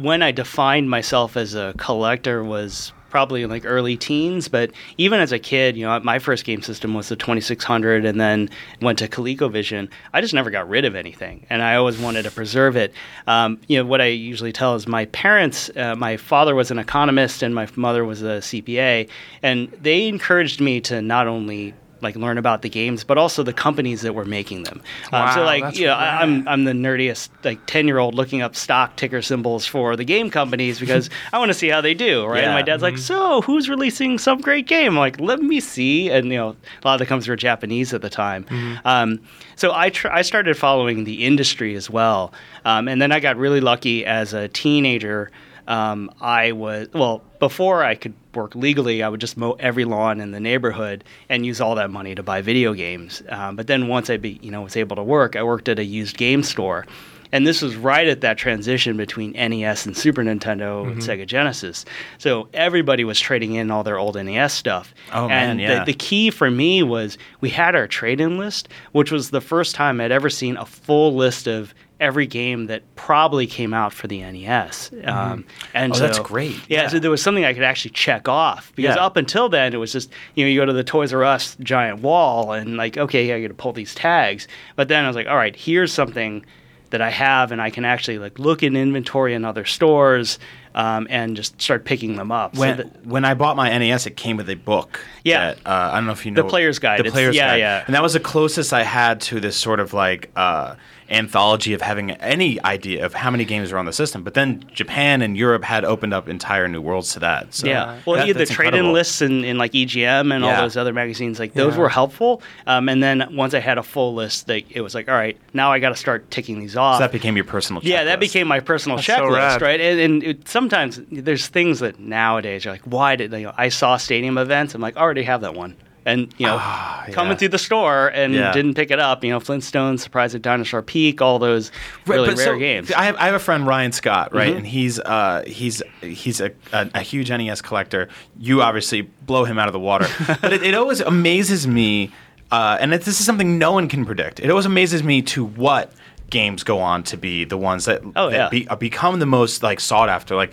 when I defined myself as a collector was probably in like early teens, but even as a kid, you know, my first game system was the 2600 and then went to ColecoVision. I just never got rid of anything and I always wanted to preserve it. Um, you know, what I usually tell is my parents, uh, my father was an economist and my mother was a CPA, and they encouraged me to not only like learn about the games, but also the companies that were making them. Um, so like, you know, I- rad. I'm I'm the nerdiest like ten year old looking up stock ticker symbols for the game companies because I want to see how they do, right? And my Yeah. dad's like, so who's releasing some great game? I'm like, let me see. And you know, a lot of the companies were Japanese at the time. Um, so I tr- I started following the industry as well, um, and then I got really lucky as a teenager. Um, I was well before I could work legally. I would just mow every lawn in the neighborhood and use all that money to buy video games. Um, but then once I be, you know was able to work, I worked at a used game store, and this was right at that transition between NES and Super Nintendo Mm-hmm. and Sega Genesis. So everybody was trading in all their old NES stuff. Oh, man, and yeah. the, the key for me was we had our trade-in list, which was the first time I'd ever seen a full list of every game that probably came out for the NES. Um, and Oh, so, that's great. Yeah, Yeah. so there was something I could actually check off because Yeah. up until then it was just you know you go to the Toys R Us giant wall and like okay yeah, I got to pull these tags, but then I was like all right here's something that I have and I can actually like look in inventory in other stores um, and just start picking them up. So When that- when I bought my NES, it came with a book. Yeah. that, uh, I don't know if you know The Player's Guide. The It's- player's yeah, guide. yeah. And that was the closest I had to this sort of like uh, anthology of having any idea of how many games were on the system. But then Japan and Europe had opened up entire new worlds to that. So yeah. Well, that- he had the trade-in lists in, in like EGM and all those other magazines. Like those Yeah. were helpful. Um, and then once I had a full list, like, it was like, all right, now I got to start ticking these off. So that became your personal. Checklist. Yeah, that became my personal That's checklist, rad. right? And, and it, sometimes there's things that nowadays you're like, why did you know, I saw stadium events? I'm like, I already have that one. And you know, Ah, coming yeah. through the store and Yeah. didn't pick it up. You know, Flintstones, Surprise at Dinosaur Peak, all those really but rare so, games. I have, I have a friend Ryan Scott, right, Mhm. and he's uh, he's he's a, a, a huge NES collector. You obviously blow him out of the water, but it, it always amazes me, uh, and it, this is something no one can predict. It always amazes me to what games go on to be the ones that, Oh, that yeah. be, uh, become the most like sought after. Like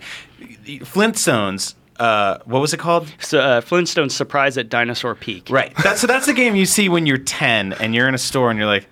Flintstones. Uh, what was it called? So, uh, Flintstone's Surprise at Dinosaur Peak. Right. That's so that's the game you see when you're 10 and you're in a store and you're like,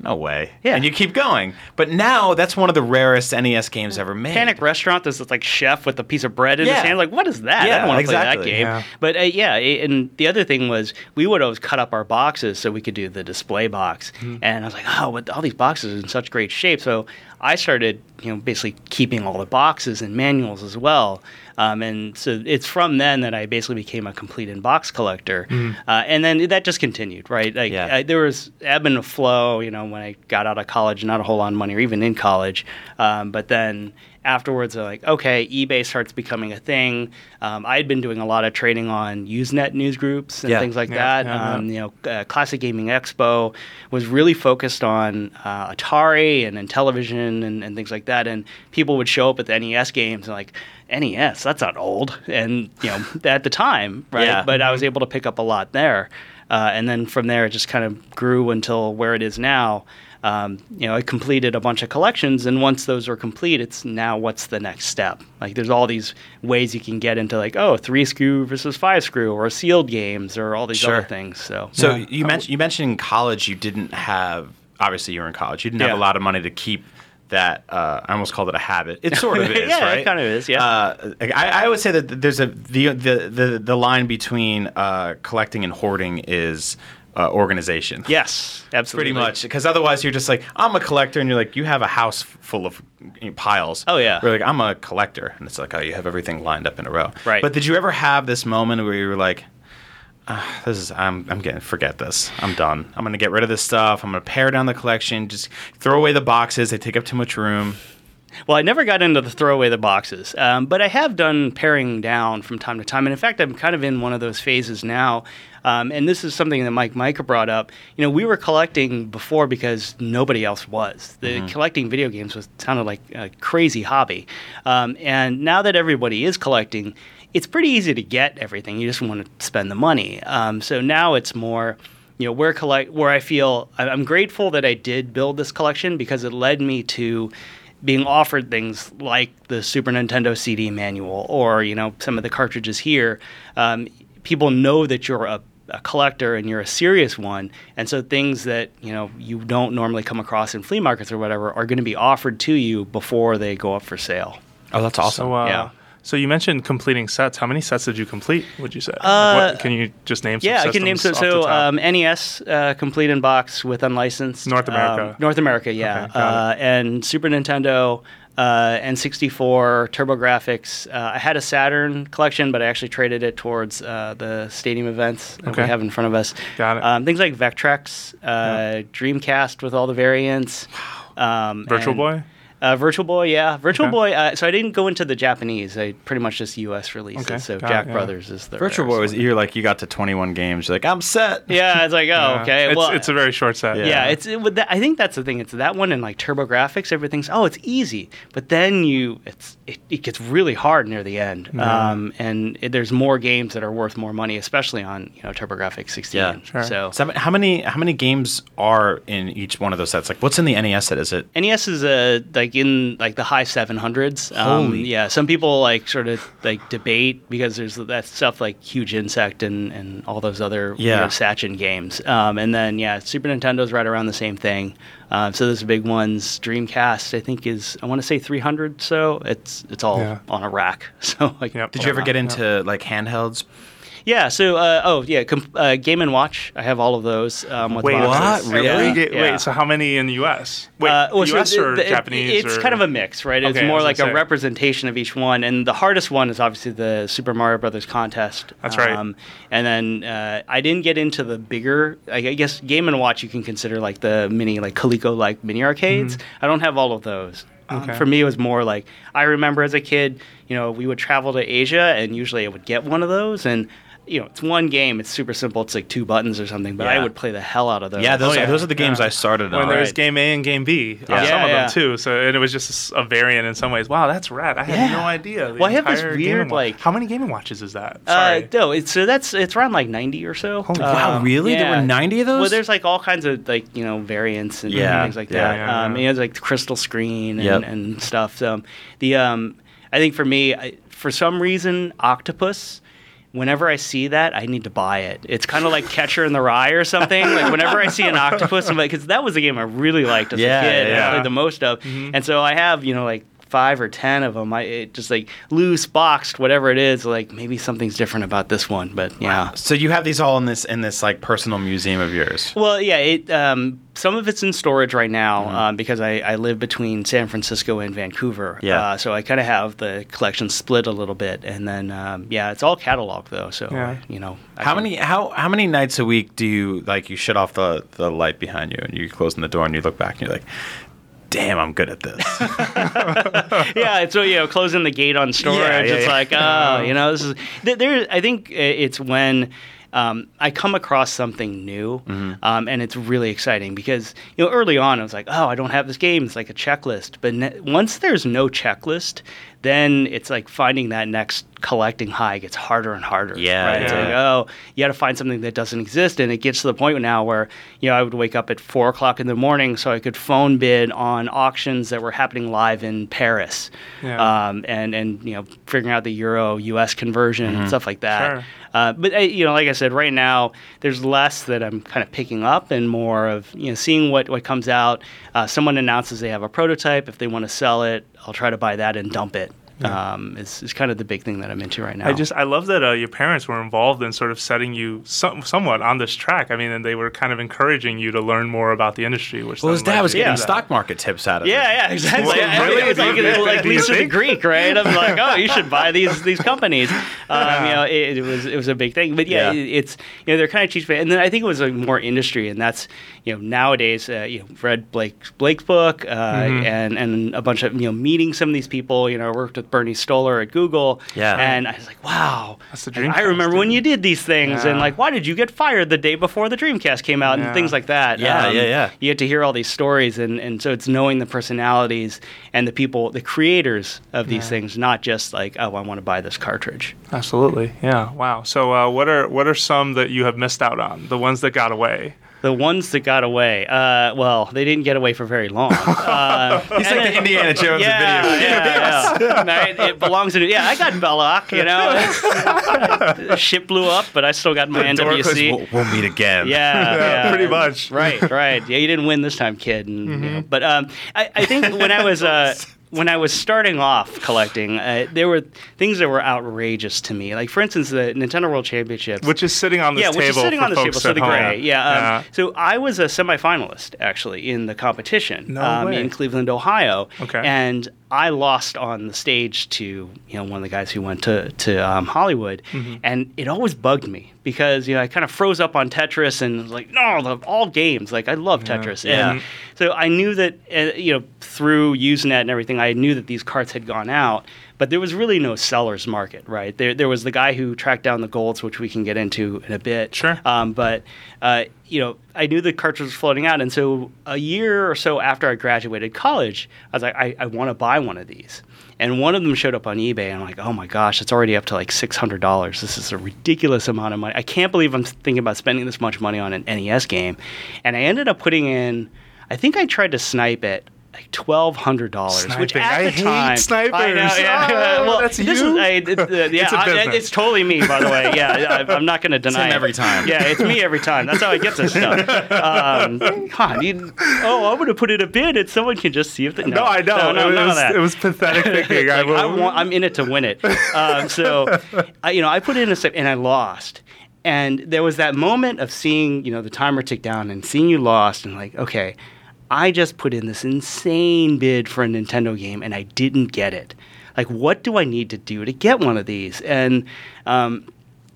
no way. Yeah. And you keep going. But now that's one of the rarest NES games ever made. Panic Restaurant. There's this like chef with a piece of bread in Yeah. his hand. Like, what is that? Yeah, I Yeah, don't want to exactly. play that game. Yeah. But uh, yeah, it- and the other thing was we would always cut up our boxes so we could do the display box. Mm-hmm. And I was like, oh, what, all these boxes are in such great shape. So I started, you know, basically keeping all the boxes and manuals as well. Um, and so it's from then that I basically became a complete in box collector. Uh, and then that just continued, right? Like Yeah. I, there was ebb and flow, you know, when I got out of college, not a whole lot of money, or even in college. Um, but then afterwards, they're like, okay, eBay starts becoming a thing. Um, I had been doing a lot of trading on Usenet news groups and Yeah. things like Yeah, that. yeah, um, You know, uh, Classic Gaming Expo was really focused on uh, Atari and, and television and, and things like that. And people would show up at the NES games and like, NES, that's not old. And, you know, at the time, right? Yeah. But I was able to pick up a lot there. Uh, and then from there, it just kind of grew until where it is now. Um, you know, I completed a bunch of collections, and once those are complete, it's now what's the next step? Like, there's all these ways you can get into, like, oh, three screw versus five screw, or sealed games, or all these Sure. other things. So, So Yeah. you mentioned you mentioned in college you didn't have obviously you were in college you didn't have a lot of money to keep that uh, I almost called it a habit. It sort of is, Yeah, it right? kind of is, yeah. Uh, I, I always say that there's a the the the, the line between uh, collecting and hoarding is uh, organization. yes, absolutely. Pretty much, because otherwise you're just like I'm a collector, and you're like you have a house full of you know, piles. Oh, yeah. We're like I'm a collector, and it's like oh you have everything lined up in a row. Right. But did you ever have this moment where you were like, ah, this is I'm I'm getting forget this. I'm done. I'm gonna get rid of this stuff. I'm gonna pare down the collection. Just throw away the boxes. They take up too much room. Well, I never got into the throw away the boxes, um, but I have done paring down from time to time. And in fact, I'm kind of in one of those phases now. Um, and this is something that Mike Mika brought up. You know, we were collecting before because nobody else was. The collecting video games was sounded like a crazy hobby. Um, and now that everybody is collecting, it's pretty easy to get everything. You just want to spend the money. Um, so now it's more you know where collect where I feel I- I'm grateful that I did build this collection because it led me to being offered things like the Super Nintendo CD manual or you know some of the cartridges here. Um, people know that you're a, a collector and you're a serious one, and so things that you know you don't normally come across in flea markets or whatever are going to be offered to you before they go up for sale. Oh, that's awesome. So, uh, Yeah. So you mentioned completing sets. How many sets did you complete? Would you say? Uh, what, can you just name? Some Yeah, I can name some. systems off the So um, NES uh, complete in box with unlicensed North America. um, North America, yeah, Okay, uh, and Super Nintendo. Uh, N64, TurboGrafx. Uh, I had a Saturn collection, but I actually traded it towards uh, the stadium events that Okay. we have in front of us. Got it. Um, things like Vectrex, uh, Dreamcast with all the variants. Um, Virtual Boy. Uh, Virtual Boy, yeah, Virtual Okay. Boy. Uh, so I didn't go into the Japanese. I pretty much just U.S. releases. Okay, So got Jack it, yeah. Brothers is the Virtual Boy was you're like you got to 21 games. You're like I'm set. Yeah, it's like oh Yeah. okay. It's, well, it's a very short set. Yeah. yeah, it's it, with that, I think that's the thing. It's that one and like TurboGrafx. Everything's oh, it's easy, but then you it's it, it gets really hard near the end. Um, and it, there's more games that are worth more money, especially on you know TurboGrafx 16. Yeah, sure. So So how many how many games are in each one of those sets? Like what's in the NES set? Is it NES is a like in like the high 700s. Um, yeah, some people like sort of like debate because there's that stuff like Huge Insect and, and all those other you Yeah. know, Sachen games. Um, and then yeah, Super Nintendo's right around the same thing. Um, so those the big ones. Dreamcast I think is I want to say 300. So it's it's all Yeah. on a rack. So like Yep. Did you ever get into like handhelds? Yeah. So uh, oh yeah, com- uh, Game and Watch. I have all of those. Um, with Wait, boxes. what? Really? Every ga- Yeah. Wait, so how many in the U.S.? Wait, Uh, well, U.S. the- or the- it- Japanese? It's or- kind of a mix, right? It's Okay, more like a say. representation of each one, and the hardest one is obviously the Super Mario Brothers contest. That's right. and then uh, I didn't get into the bigger. I I guess Game and Watch you can consider like the mini, like Coleco, like mini arcades. I don't have all of those. Um, Mm-hmm. Okay. For me, it was more like I remember as a kid, you know, we would travel to Asia, and usually I would get one of those, and you know, it's one game. It's super simple. It's like two buttons or something. But I would play the hell out of those. Yeah, those, Oh, yeah. are, those are the games Yeah. I started when on. there's Right. game A and game B, uh, Yeah. some of yeah. them too. So and it was just a variant in some ways. Wow, that's rad. I had no idea. Well, I have this weird, Game and Watch- like- how many Game and Watches is that? Uh, Sorry. no, it's, so that's it's around like ninety or so. Holy- wow, Um, really? There were 90 of those? Well, there's like all kinds of like you know variants and Yeah, things like yeah, that. yeah, um, yeah. It has like the crystal screen and, Yep. and stuff. So the um, I think for me, I, for some reason, Octopus. Whenever I see that, I need to buy it. It's kind of like Catcher in the Rye or something. Like whenever I see an octopus, I'm like, because that was a game I really liked as Yeah, a kid. yeah. I played the most of, mm-hmm. and so I have you know like five or ten of them. I it just like loose boxed, whatever it is. Like maybe something's different about this one, but yeah. So you have these all in this in this like personal museum of yours. Well, yeah, it um, some of it's in storage right now Mm-hmm. um, because I, I live between San Francisco and Vancouver. Yeah. Uh, so I kind of have the collection split a little bit, and then um, yeah, it's all catalog though. So Yeah. you know, I How can- many how how many nights a week do you like you shut off the the light behind you and you're closing the door and you look back and you're like, damn, I'm good at this. yeah, it's so you know, closing the gate on storage. Yeah, yeah, it's yeah. like, oh, you know, this is th- there. I think it's when. Um, I come across something new, Mm-hmm. um, and it's really exciting because you know early on I was like, "Oh, I don't have this game." It's like a checklist, but ne- once there's no checklist, then it's like finding that next collecting high gets harder and harder. Yeah, right? It's like, oh, you got to find something that doesn't exist, and it gets to the point now where you know I would wake up at four o'clock in the morning so I could phone bid on auctions that were happening live in Paris, Yeah. um, and and you know figuring out the euro U.S. conversion and stuff like that. Sure. Uh, but uh, you know, like I said, right now there's less that I'm kind of picking up, and more of you know seeing what what comes out. Uh, someone announces they have a prototype. If they want to sell it, I'll try to buy that and dump it. Um, is, is kind of the big thing that I'm into right now. I just I love that uh, your parents were involved in sort of setting you some, somewhat on this track. I mean, and they were kind of encouraging you to learn more about the industry. Which well, his dad was you getting that. stock market tips out of it. Yeah, yeah, exactly. Well, Yeah, really? it was like, Do you like Lisa the think? Greek, right? I'm like, oh, you should buy these these companies. Um, you know, it, it was it was a big thing. But yeah, Yeah. it- it's you know they're kind of cheap. And then I think it was like more industry, and that's you know nowadays uh, you know read Blake Blake's book uh, Mm-hmm. and and a bunch of you know meeting some of these people. You know, I worked with Bernie Stolar at Google. Yeah. and I was like, wow, That's the I remember when you did these things, and like, why did you get fired the day before the Dreamcast came out, Yeah. and things like that. Yeah, yeah, yeah. You get to hear all these stories, and, and so it's knowing the personalities and the people, the creators of these Yeah. things, not just like, oh, I want to buy this cartridge. Absolutely, yeah. Wow. So, uh, what are what are some that you have missed out on? The ones that got away. The ones that got away, uh, well, they didn't get away for very long. Uh, He's like the Indiana Jones yeah, of video. yeah, yeah. No, it, it belongs to. Yeah, I got Belloq. You know, the ship blew up, but I still got my closed, NWC. we'll, we'll meet again. Yeah, yeah, pretty much. Right, right. Yeah, you didn't win this time, kid. And, Mm-hmm. know, but um, I, I think when I was uh, when I was starting off collecting, uh, there were things that were outrageous to me. Like for instance, the Nintendo World Championships. Which is sitting on this yeah, table which is sitting on the table, so the gray. Yeah. Um, Yeah. So I was a semifinalist actually in the competition No um, in Cleveland, Ohio. Okay. And I lost on the stage to you know one of the guys who went to to um, Hollywood, Mm-hmm. and it always bugged me because you know I kind of froze up on Tetris and was like no, the, all games like I love Tetris, Yeah. and so I knew that uh, you know through Usenet and everything, I knew that these carts had gone out. But there was really no seller's market, right? There, there was the guy who tracked down the golds, which we can get into in a bit. Sure. Um, but uh, you know, I knew the cartridge was floating out, and so a year or so after I graduated college, I was like, I, I want to buy one of these. And one of them showed up on eBay, and I'm like, oh my gosh, it's already up to like six hundred dollars. This is a ridiculous amount of money. I can't believe I'm thinking about spending this much money on an NES game. And I ended up putting in. I think I tried to snipe it. Like twelve hundred dollars, which at I the hate time, snipers. I know, yeah, Oh, well, that's this you? Is, I, it, uh, yeah, It's a I- it's totally me, by the way. Yeah, I, I'm not going to deny him it. every time. Yeah, it's me every time. That's how I get this stuff. Um, God, you, oh, I'm going to put in a bid, and someone can just see if they. No, No, I know. No, no, it, none was, of that. it was pathetic thinking. I Like. I want, I'm in it to win it. Um, so, I, you know, I put in a and I lost. And there was that moment of seeing, you know, the timer tick down and seeing you lost and like, okay, I just put in this insane bid for a Nintendo game and I didn't get it. Like, what do I need to do to get one of these? And um,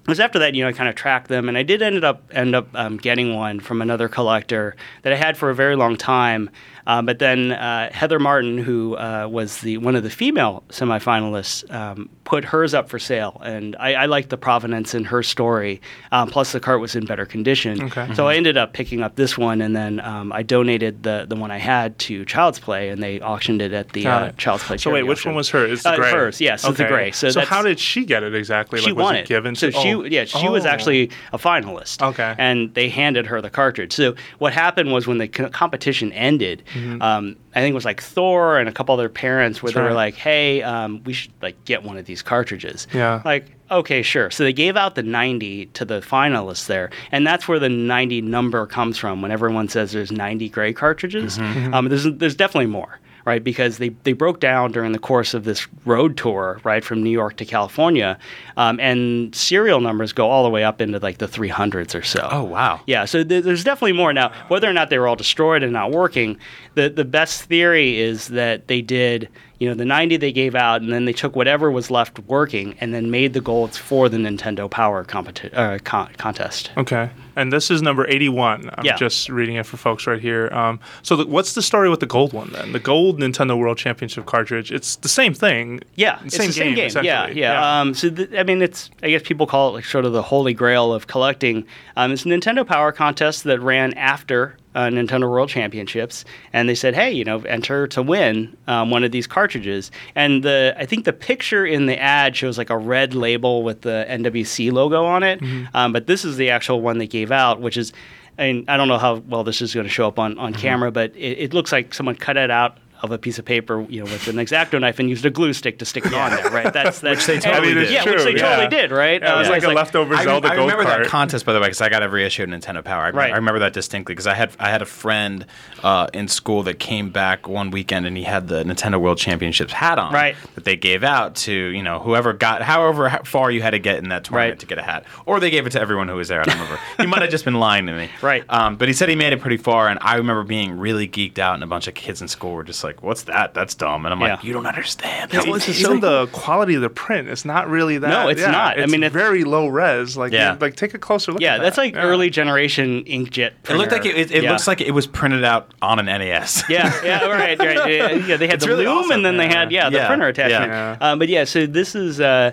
it was after that, you know, I kind of tracked them, and I did end up end up um, getting one from another collector that I had for a very long time. Um, but then uh, Heather Martin, who uh, was the one of the female semifinalists, um, put hers up for sale, and I, I liked the provenance in her story. Um, plus, the cart was in better condition. Okay. So I ended up picking up this one, and then um, I donated the the one I had to Child's Play, and they auctioned it at the uh. Child's Play. So wait, which auction. one was hers? It's the Uh, hers, yes, it's the gray. So So, how did she get it exactly? she like, was won it given so to she, oh. yeah, she was Oh. actually a finalist. Okay. and they handed her the cartridge. So what happened was when the co- competition ended, um, I think it was like Thor and a couple other parents where Mm-hmm. That's they were like, "Hey, um, we should like get one of these cartridges." Yeah. Like, okay, sure. So they gave out the 90 to the finalists there, and that's where the 90 number comes from. When everyone says there's 90 gray cartridges, Mm-hmm. um, there's there's definitely more. Right, because they, they broke down during the course of this road tour, right, from New York to California, um, and serial numbers go all the way up into like the 300s or so. Oh wow. Yeah, so th- there's definitely more now. Whether or not they were all destroyed and not working, the the best theory is that they did, you know, the 90 they gave out, and then they took whatever was left working, and then made the golds for the Nintendo Power competi- uh, con- contest. Okay. And this is number 81. I'm Yeah. just reading it for folks right here. Um, so, the, what's the story with the gold one then? The gold Nintendo World Championship cartridge. It's the same thing. Yeah, it's same the same game, game. Yeah, yeah. Yeah. Um, so th- I mean, it's I guess people call it like sort of the holy grail of collecting. Um, it's a Nintendo Power contest that ran after uh, Nintendo World Championships, and they said, hey, you know, enter to win um, one of these cartridges. And the I think the picture in the ad shows like a red label with the NWC logo on it, um, but this is the actual one they gave out, which is. I mean, I don't know how well this is going to show up on, on camera, but it, it looks like someone cut it out of a piece of paper, you know, with an X-Acto knife and used a glue stick to stick it on there, right? That's that's they and- totally did. Yeah, True, which they yeah. totally did, right? Yeah, it was Uh, like a leftover I, Zelda I gold remember cart. that contest by the way because I got every issue of Nintendo Power. I, Right. I remember that distinctly because I had I had a friend uh, in school that came back one weekend and he had the Nintendo World Championships hat on. Right. That they gave out to you know whoever got however far you had to get in that tournament Right. to get a hat, or they gave it to everyone who was there. I don't remember. he might have just been lying to me. Right. Um, but he said he made it pretty far, and I remember being really geeked out, and a bunch of kids in school were just like, "What's that? That's dumb." And I'm like, Yeah. "You don't understand." Yeah, It's- well, it's it's even the quality of the print. It's not really that. No, it's yeah, not. I It's mean, it's- very low res. Like, Yeah. you- like take a closer look. yeah, at that's that. like Yeah. early generation inkjet. It looked like it. It, it Yeah. looks like it was printed out on an NES. Yeah, yeah, right, right. Yeah, yeah, they had It's the really loom, awesome. and then they Yeah. had yeah the Yeah, printer attachment. yeah. Um, but yeah, so this is. Uh,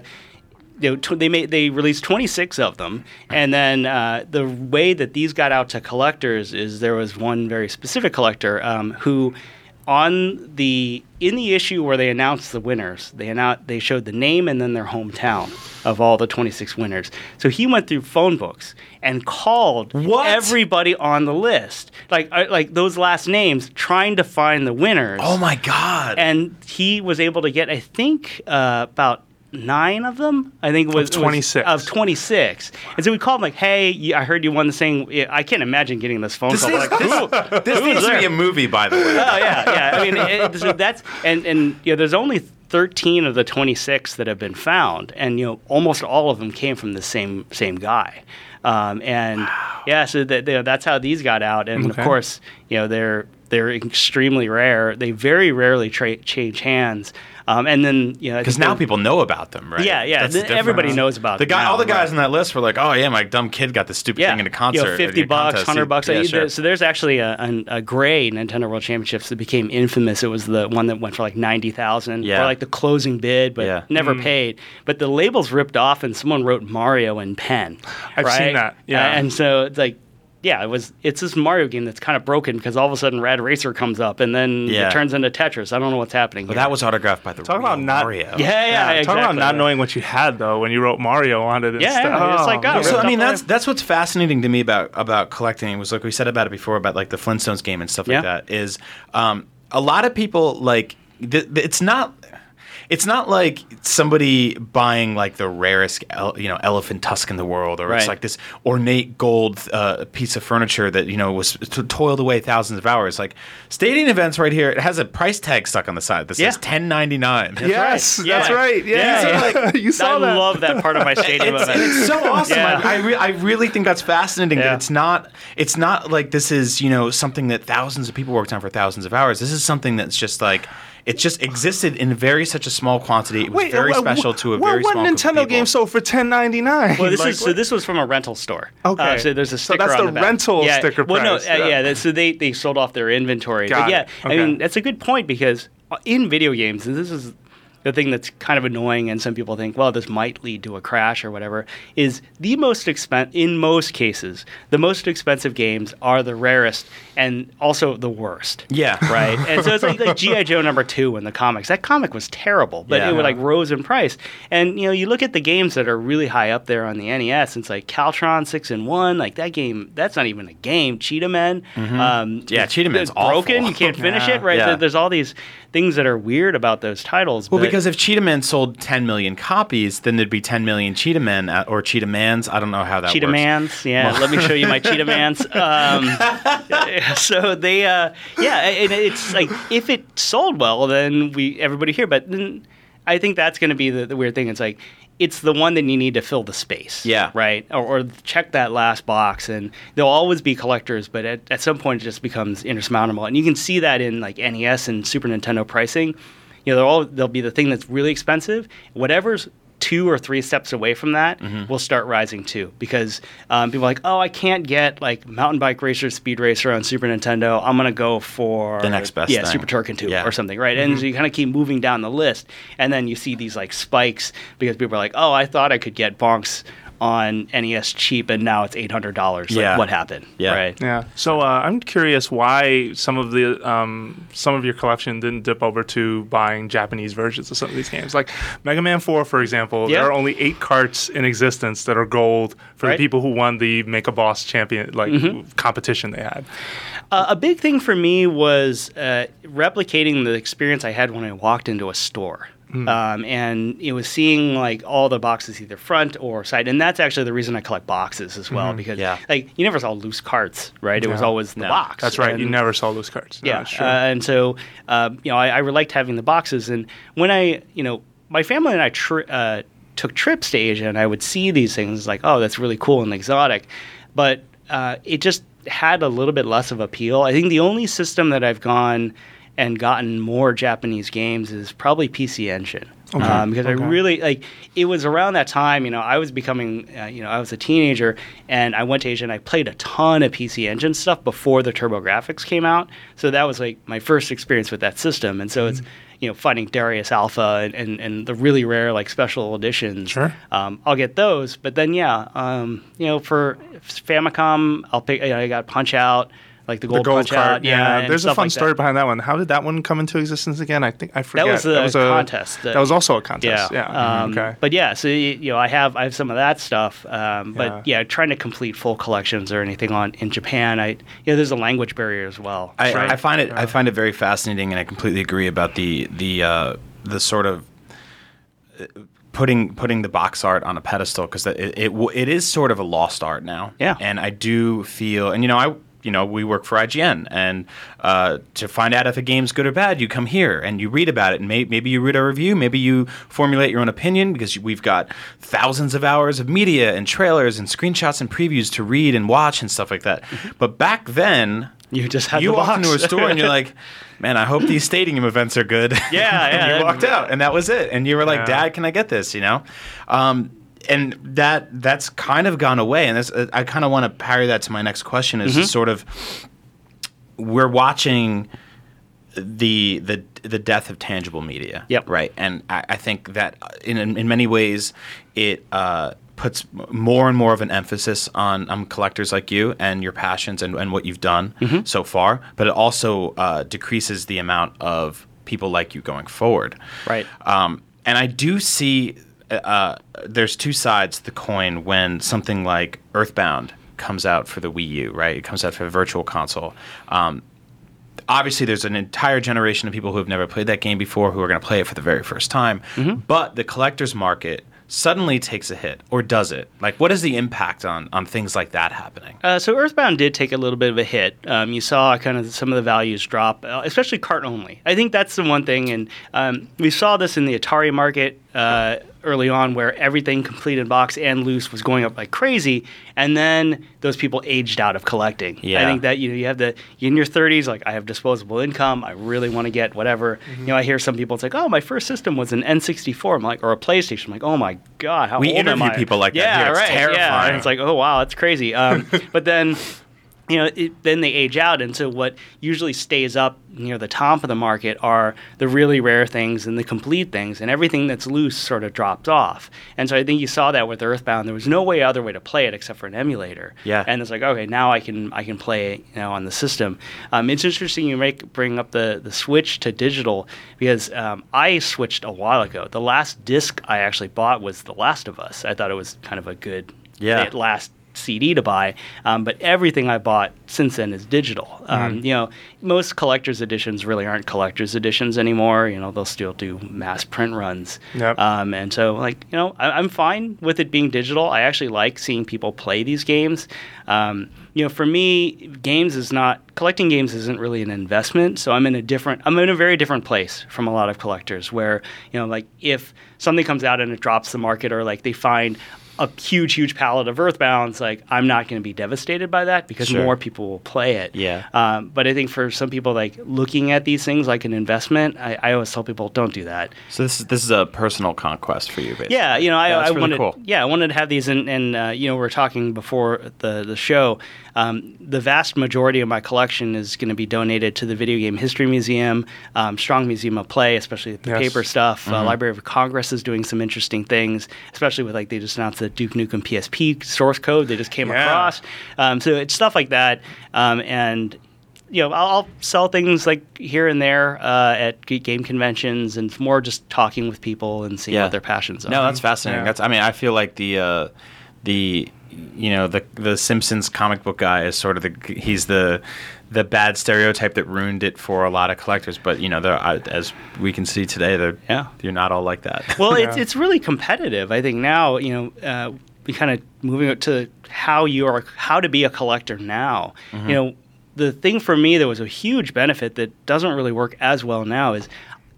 you know, tw- they made they released 26 of them, and then uh, the way that these got out to collectors is there was one very specific collector um, who, on the in the issue where they announced the winners, they announced they showed the name and then their hometown of all the 26 winners. So he went through phone books and called What? everybody on the list, like uh, like those last names, trying to find the winners Oh my god! and he was able to get I think uh, about nine of them. I think it was Of 26. was- of twenty six. And so we called him like, "Hey, I heard you won the thing." I can't imagine getting this phone this call. needs, Like, who? this who's needs to be a movie, by the way. Oh yeah, yeah. I mean, it, so that's and and you know, there's only. 13 of the 26 that have been found and you know almost all of them came from the same same guy um, and yeah so that, you know, that's how these got out and Okay. of course you know they're they're extremely rare they very rarely tra- change hands um, and then you know Because now people know about them, right? yeah yeah That's th- different. everybody knows about the guy. now, all the guys right. on that list were like, "Oh yeah, my dumb kid got this stupid yeah, thing in a concert, you know, fifty a bucks, contest." hundred bucks. Yeah, sure. So there's actually a, an- a gray Nintendo World Championships that became infamous. It was the one that went for like ninety thousand, Yeah. or like the closing bid, but Yeah. never paid. But the label's ripped off, and someone wrote Mario in pen. I've right? seen that, yeah. Uh, and so it's like. Yeah, it was. It's this Mario game that's kind of broken because all of a sudden Rad Racer comes up and then Yeah. it turns into Tetris. I don't know what's happening. But here. that was autographed by the Talk real about not- Mario. yeah, yeah, Yeah, exactly. talk about not knowing what you had though when you wrote Mario on it. And Yeah, stuff. yeah, it's like, oh, man. So I mean, up that's that's what's fascinating to me about about collecting. Was like we said about it before about like the Flintstones game and stuff Yeah. like that. Is um, a lot of people like th- th- it's not. It's not like somebody buying like the rarest, el- you know, elephant tusk in the world, or it's Right. like this ornate gold uh, piece of furniture that you know was t- toiled away thousands of hours. Like stadium events, right here, it has a price tag stuck on the side that says Yeah. ten ninety nine. yes, right. that's Yeah. right. Yeah, Yeah, you saw I that. love that part of my stadium it's, event. it's so awesome. Yeah. I, I, re- I really think that's fascinating. Yeah. That it's not it's not like this is you know something that thousands of people worked on for thousands of hours. This is something that's just like it just existed in very such a small quantity. It was very uh, special to a what, very small group of Nintendo people. game sold for ten ninety nine? Well, this is so. This was from a rental store. Okay. Uh, so there's a So sticker that's on the back. rental yeah. sticker Well, price, no, uh, yeah. yeah. so they they sold off their inventory. Got but yeah, it. I mean that's a good point because uh, in video games, and this is the thing that's kind of annoying, and some people think, well, this might lead to a crash or whatever, is the most expen- in most cases, the most expensive games are the rarest and also the worst. Yeah. Right. And so it's like, like GI Joe number two in the comics. That comic was terrible, but Yeah. it would like rose in price. And you know, you look at the games that are really high up there on the NES. It's like Caltron six in one. Like that game, that's not even a game. Cheetah Men. Um, Yeah, it's- Cheetah Men's it's broken. awful. You can't finish Yeah. it. Right. Yeah. There- There's all these things that are weird about those titles. Well, but- because if Cheetah Man sold 10 million copies, then there'd be 10 million Cheetah Men uh, or Cheetah Mans. I don't know how that works. Cheetah works. Mans, yeah. let me show you my Cheetah Mans. Um, so they, uh, yeah, and it's like if it sold well, then we everybody here. But then I think that's going to be the, the weird thing. It's like it's the one that you need to fill the space. Yeah. Right. Or, or check that last box, and there'll always be collectors, but at, at some point it just becomes insurmountable, and you can see that in like NES and Super Nintendo pricing. You know, they'll all they'll be the thing that's really expensive. Whatever's two or three steps away from that Mm-hmm. will start rising too because um, people are like oh i can't get like mountain bike racer speed racer on super nintendo i'm gonna go for The next best yeah thing. super turrican 2 Yeah. Mm-hmm. or something right and so you kind of keep moving down the list and then you see these like spikes because people are like oh i thought i could get bonks on nes cheap and now it's $800 like Yeah. what happened Yeah. right Yeah. So uh, I'm curious why some of the um, some of your collection didn't dip over to buying Japanese versions of some of these games. Like Mega Man 4, for example, Yeah. there are only eight carts in existence that are gold for Right. the people who won the Make a Boss champion like competition they had. Uh, a big thing for me was uh, replicating the experience I had when I walked into a store. Um, and it was seeing like all the boxes either front or side, and that's actually the reason I collect boxes as well because Yeah. like you never saw loose carts, right? It was No. always the No. box. That's right. you never saw those cards. No, yeah, that's true. uh, and so um, you know, I, I liked having the boxes. And when I, you know, my family and I tri- uh, took trips to Asia, and I would see these things like, oh, that's really cool and exotic, but uh, it just had a little bit less of appeal. I think the only system that I've gone and gotten more Japanese games is probably PC Engine. Um, because Okay. I really like it was around that time, you know, I was becoming, uh, you know, I was a teenager and I went to Asia and I played a ton of PC Engine stuff before the TurboGrafx came out. So that was like my first experience with that system. And so it's, Mm-hmm. you know, finding Darius Alpha and, and, and the really rare like special editions. Sure. Um, I'll get those. But then, yeah, um, you know, for Famicom, I'll pick, you know, I got Punch Out, like the the Gold, gold Punch card. Out. Yeah. and there's a fun like story that. behind that one. How did that one come into existence again? I think I forget. That was a a contest. That was also a contest. Yeah. Yeah. Um, okay. But yeah, so you know, I have I have some of that stuff. Um, but yeah. trying to complete full collections or anything on in Japan, I you know, there's a language barrier as well. I, Right. I find it I find it very fascinating, and I completely agree about the the uh, the sort of uh, putting putting the box art on a pedestal because it it, it is sort of a lost art now. Yeah. and I do feel, and you know, I you know we work for IGN, and uh, to find out if a game's good or bad, you come here and you read about it, and may, maybe you read a review, maybe you formulate your own opinion because we've got thousands of hours of media and trailers and screenshots and previews to read and watch and stuff like that. But back then You just had you walk into a store and you're like, man, I hope these stadium events are good. Yeah, yeah, and you walked out, and that was it. And you were like, Yeah. Dad, can I get this? You know, um, and that that's kind of gone away. And uh, I kind of want to parry that to my next question. Is Mm-hmm. sort of we're watching the the the death of tangible media. Yep. Right. And I, I think that uh, in in many ways it uh, puts more and more of an emphasis on on collectors like you and your passions and, and what you've done Mm-hmm. so far. But it also uh, decreases the amount of people like you going forward. Right. Um, and I do see uh, there's two sides to the coin when something like Earthbound comes out for the Wii U, right? It comes out for the Virtual Console. Um, obviously, there's an entire generation of people who have never played that game before who are going to play it for the very first time. But the collector's market suddenly takes a hit, or does it? Like, what is the impact on on things like that happening? Uh, so Earthbound did take a little bit of a hit. Um, you saw kind of some of the values drop, uh, especially cart only. I think that's the one thing, and um, we saw this in the Atari market uh, early on, where everything complete in box and loose was going up like crazy, and then those people aged out of collecting. Yeah. I think that you know you have the in your 30s, like I have disposable income, I really want to get whatever. You know, I hear some people it's like, oh, my first system was an N64, I'm like, or a PlayStation. I'm like, oh my god, how We old am interview I? people like that yeah, here. It's right, Yeah, terrifying. and it's like, oh wow, that's crazy. Um, but then, you know, it, then they age out, and so what usually stays up near the top of the market are the really rare things and the complete things, and everything that's loose sort of drops off. And so I think you saw that with Earthbound. There was no way other way to play it except for an emulator. Yeah. And it's like, okay, now I can I can play it, you know, on the system. Um, it's interesting you make bring up the the switch to digital because um, I switched a while ago. The last disc I actually bought was The Last of Us. I thought it was kind of a good Yeah. last CD to buy, um, but everything I bought since then is digital. Um, You know, most collector's editions really aren't collector's editions anymore. You know, they'll still do mass print runs. Yep. Um, and so, like, you know, I, I'm fine with it being digital. I actually like seeing people play these games. Um, you know, for me, games is not collecting games isn't really an investment. So I'm in a different, I'm in a very different place from a lot of collectors. Where you know, like if something comes out and it drops the market, or like they find a huge, huge palette of Earthbounds, like I'm not going to be devastated by that because Sure. more people will play it. Yeah. Um, but I think for some people, like looking at these things like an investment, I, I always tell people don't do that. So this is this is a personal conquest for you, basically. Yeah, you know, I, Yeah, I really wanted, cool. yeah, I wanted to have these, and, and uh, you know, we are talking before the the show. Um, the vast majority of my collection is going to be donated to the Video Game History Museum, um, Strong Museum of Play, especially the Yes. paper stuff. Mm-hmm. Uh, Library of Congress is doing some interesting things, especially with like they just announced the Duke Nukem PSP source code they just came Yeah. across. Um, so it's stuff like that, um, and you know, I'll, I'll sell things like here and there uh, at game conventions, and more just talking with people and seeing Yeah. what their passions are. No, that's fascinating. Yeah. That's I mean, I feel like the uh, the you know the the Simpsons comic book guy is sort of the he's the the bad stereotype that ruined it for a lot of collectors. But you know, as we can see today, they're Yeah. you're not all like that. well, it's Yeah. it's really competitive. I think now, you know, uh, we kind of moving it to how you are, how to be a collector now. Mm-hmm. You know, the thing for me that was a huge benefit that doesn't really work as well now is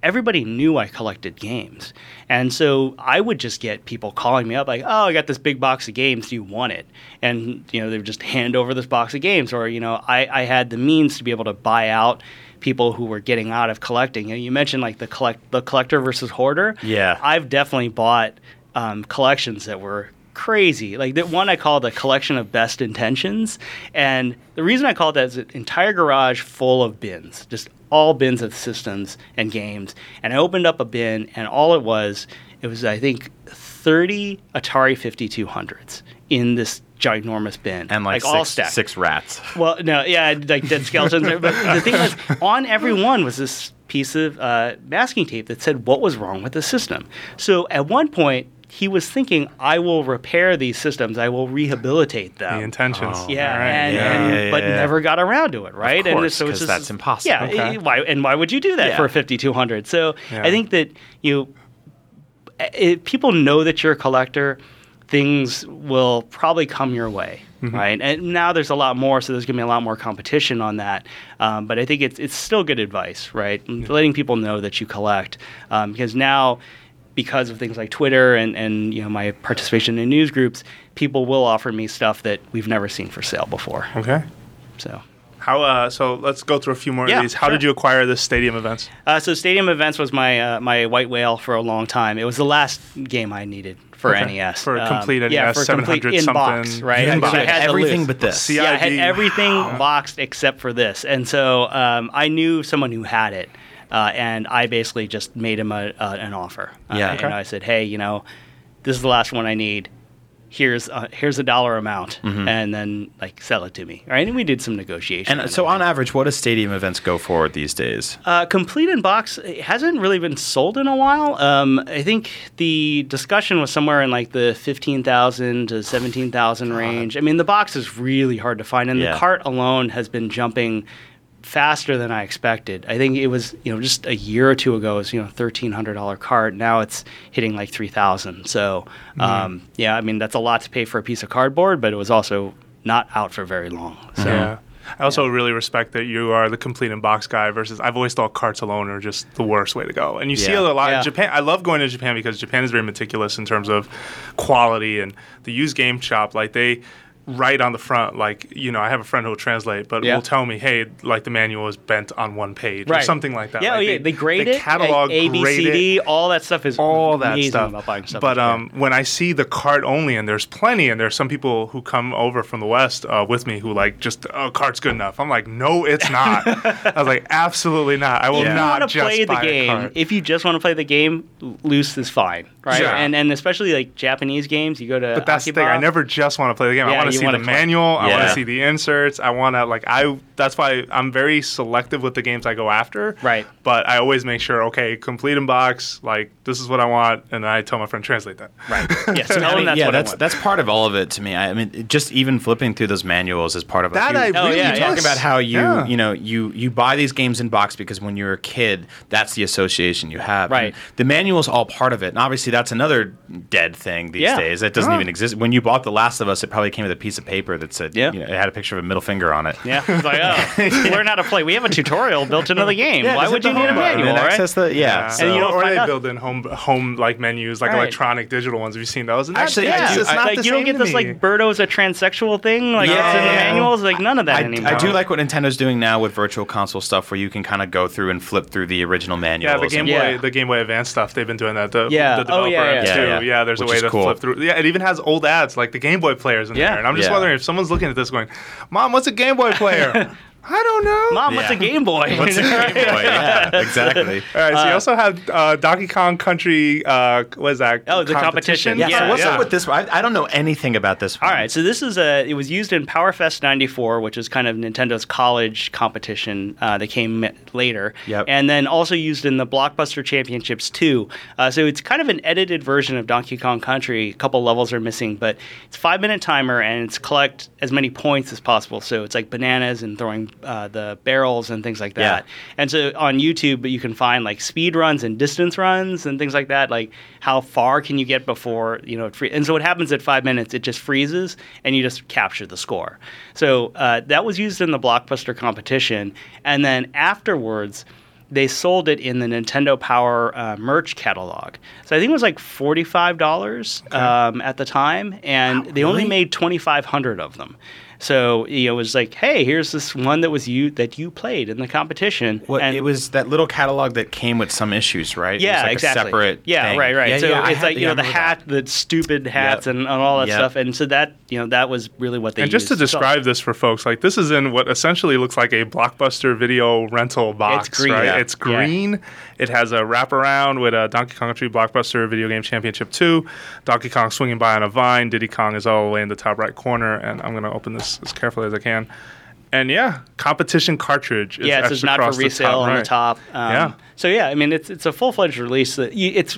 everybody knew I collected games, and so I would just get people calling me up like, "Oh, I got this big box of games. Do you want it?" And you know, they would just hand over this box of games, or you know, I, I had the means to be able to buy out people who were getting out of collecting. You, know, you mentioned like the collect the collector versus hoarder. Yeah. I've definitely bought um, collections that were crazy. Like that one I call the collection of best intentions, and the reason I call it that is an entire garage full of bins, just all bins of systems and games. And I opened up a bin, and all it was, it was I think thirty Atari Fifty Two Hundreds in this ginormous bin, and like, all six, stacked. six rats. Well, no, yeah, like dead skeletons. but the thing was, on every one was this piece of uh, masking tape that said what was wrong with the system. So at one point, he was thinking, "I will repair these systems. I will rehabilitate them." The intentions. Oh. Yeah, All right. and, Yeah, and- yeah, yeah, but yeah. never got around to it, right? and course, so it's 'cause just that's impossible. Yeah, Okay. eh, why and why would you do that Yeah. for a fifty two hundred? So Yeah. I think that you eh, if people know that you're a collector, things will probably come your way, right? And now there's a lot more, so there's going to be a lot more competition on that. Um, but I think it's it's still good advice, right? Letting people know that you collect, um, because now. Because of things like Twitter and, and you know my participation in news groups, people will offer me stuff that we've never seen for sale before. Okay. So How? Uh, so let's go through a few more Yeah, of these. How sure. did you acquire this stadium events? Uh, so Stadium Events was my uh, my white whale for a long time. It was the last game I needed for Okay. NES. For a complete yeah, NES, for a complete 700 in box, right? In Because I had Everything but this. See, Yeah, I had CID. everything boxed except for this, and so um, I knew someone who had it, uh, and I basically just made him a, uh, an offer. Uh, Yeah. and I said, hey, you know, this is the last one I need. Here's uh, here's a dollar amount, and then like sell it to me, right? And we did some negotiation. And so, on average, what do stadium events go for these days? Uh, complete in box it hasn't really been sold in a while. Um, I think the discussion was somewhere in like the fifteen thousand to seventeen thousand range. I mean, the box is really hard to find, and Yeah. the cart alone has been jumping faster than I expected. I think it was you know just a year or two ago it was you know thirteen hundred dollar cart. Now it's hitting like three thousand. So um, yeah, I mean that's a lot to pay for a piece of cardboard, but it was also not out for very long. So. Yeah. I also really respect that you are the complete in box guy versus I've always thought carts alone are just the worst way to go. And you see Yeah. it a lot Yeah. in Japan. I love going to Japan because Japan is very meticulous in terms of quality and the used game shop. Like they right on the front, like you know, I have a friend who will translate, but Yeah. will tell me, hey, like the manual is bent on one page or something like that. Yeah, like oh, yeah. They, grade it. catalog, A, B, C, it, all that stuff is all that stuff. about buying stuff. But um, when I see the cart only, and there's plenty, and there's some people who come over from the west uh, with me who like just oh, cart's good enough. I'm like, no, it's not. I was like, absolutely not. I will you not just play the game, cart. if you just want to play the game, loose is fine, right? Yeah. And and especially like Japanese games, you go to But that's the thing. I never just want to play the game. I want to see the collect. manual. I want to see the inserts. I want to like I. That's why I'm very selective with the games I go after. Right. But I always make sure. Okay, complete in box. Like this is what I want, and then I tell my friend translate that. Right. Yes. Tell I mean, that's yeah, what that's I want. that's part of all of it to me. I, I mean, just even flipping through those manuals is part of it. That you, I Oh, yeah, you yeah. talk about how you Yeah. you know you you buy these games in box because when you're a kid, that's the association you have. Right. And the manual's all part of it, and obviously that's another dead thing these Yeah. days. That doesn't Oh. even exist. When you bought The Last of Us, it probably came with a piece of paper that said, Yeah. you know, it had a picture of a middle finger on it. yeah. It's like, oh, learn how to play. We have a tutorial built into the game. Why would you need a manual, and right? access the yeah. Yeah. so- And you don't or find they out- build in home home like menus, like Right. electronic digital ones. Have you seen those? And that- Actually, it's I do- just I- not like the you don't get this me. like Birdo's a transsexual thing like Yeah. that's in the manuals. Like none of that I, anymore. I do like what Nintendo's doing now with virtual console stuff, where you can kind of go through and flip through the original manuals. Yeah, the Game. Boy, the Game Boy Advance stuff. They've been doing that. The, Yeah. the Oh, developer yeah, app yeah. too. Yeah, Yeah, yeah. there's Which a way to cool. flip through. Yeah, it even has old ads like the Game Boy players in Yeah. there. And I'm just Yeah. wondering if someone's looking at this going, "Mom, what's a Game Boy player?" I don't know. Mom, what's a Game Boy? What's a Game Boy? Yeah, exactly. All right, so you Uh, also have uh, Donkey Kong Country. Uh, what is that? Oh, the competition? Yeah, Yeah, so what's yeah. up with this? one? I, I don't know anything about this. One. All right, so this is a. It was used in PowerFest '94, which is kind of Nintendo's college competition uh, that came later, Yep. and then also used in the Blockbuster Championships too. Uh, so it's kind of an edited version of Donkey Kong Country. A couple levels are missing, but it's five minute timer and it's collect as many points as possible. So it's like bananas and throwing uh, the barrels and things like that. And so on YouTube, you can find like speed runs and distance runs and things like that. Like how far can you get before you know it free- And so what happens at five minutes? It just freezes and you just capture the score. So uh, that was used in the blockbuster competition, and then afterwards. They sold it in the Nintendo Power uh, merch catalog. So I think it was like forty-five dollars um, at the time, and they only made twenty-five hundred of them. So you know, it was like, hey, here's this one that was you that you played in the competition. What and it was that little catalog that came with some issues, right? It was yeah, like exactly. A separate. yeah, thing. right, right. Yeah, so yeah, I it's had- like you yeah, know the remember hat, the stupid hats, Yep. and, and all that Yep. stuff. And so that you know that was really what they And just to used. So- describe this for folks, like this is in what essentially looks like a blockbuster video rental box. green. right? Yeah. It's green. It has a wraparound with a Donkey Kong Country Blockbuster Video Game Championship 2. Donkey Kong swinging by on a vine. Diddy Kong is all the way in the top right corner. And I'm going to open this as carefully as I can. And yeah, competition cartridge. Is yeah, it etched not for resale the on the top. Um, Yeah. So yeah, I mean it's it's a full fledged release. That you, it's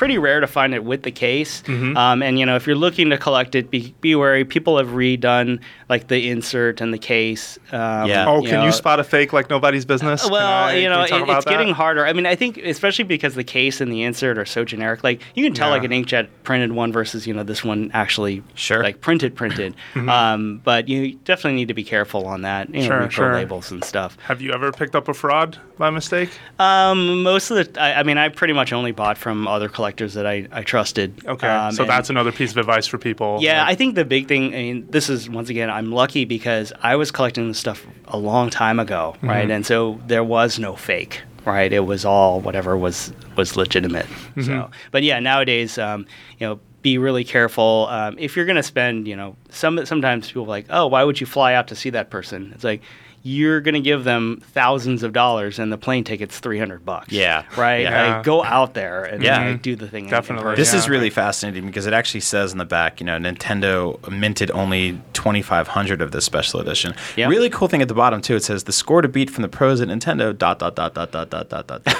pretty rare to find it with the case. Mm-hmm. Um, and you know if you're looking to collect it, be be wary. People have redone like the insert and the case. Um, Yeah. Oh, you can know. you spot a fake like nobody's business? Can Well, I- you know, it, it's that? getting harder. I mean, I think especially because the case and the insert are so generic. Like you can tell Yeah. like an inkjet printed one versus you know this one actually Sure. like printed printed. um, but you definitely need to be careful on that. You know, Mm-hmm. Sure, sure. labels and stuff. Have you ever picked up a fraud by mistake? Um, most of the, I, I mean, I pretty much only bought from other collectors that I, I trusted. Okay, Um, so that's another piece of advice for people. yeah, Like, I think the big thing. I mean, this is once again, I'm lucky because I was collecting this stuff a long time ago, Mm-hmm. right? And so there was no fake, right? It was all whatever was was legitimate. Mm-hmm. So, but yeah, nowadays, um, you know, be really careful um, if you're going to spend. You know, some sometimes people are like, oh, why would you fly out to see that person? It's like. You're gonna give them thousands of dollars, and the plane ticket's three hundred bucks. Yeah. right. Yeah. Like, go out there and Yeah. like, do the thing. in- in Definitely. person. This is really fascinating because it actually says in the back, you know, Nintendo minted only 2,500 of this special edition. Yeah. Really cool thing at the bottom too. It says the score to beat from the pros at Nintendo. Dot dot dot dot dot dot dot dot. dot.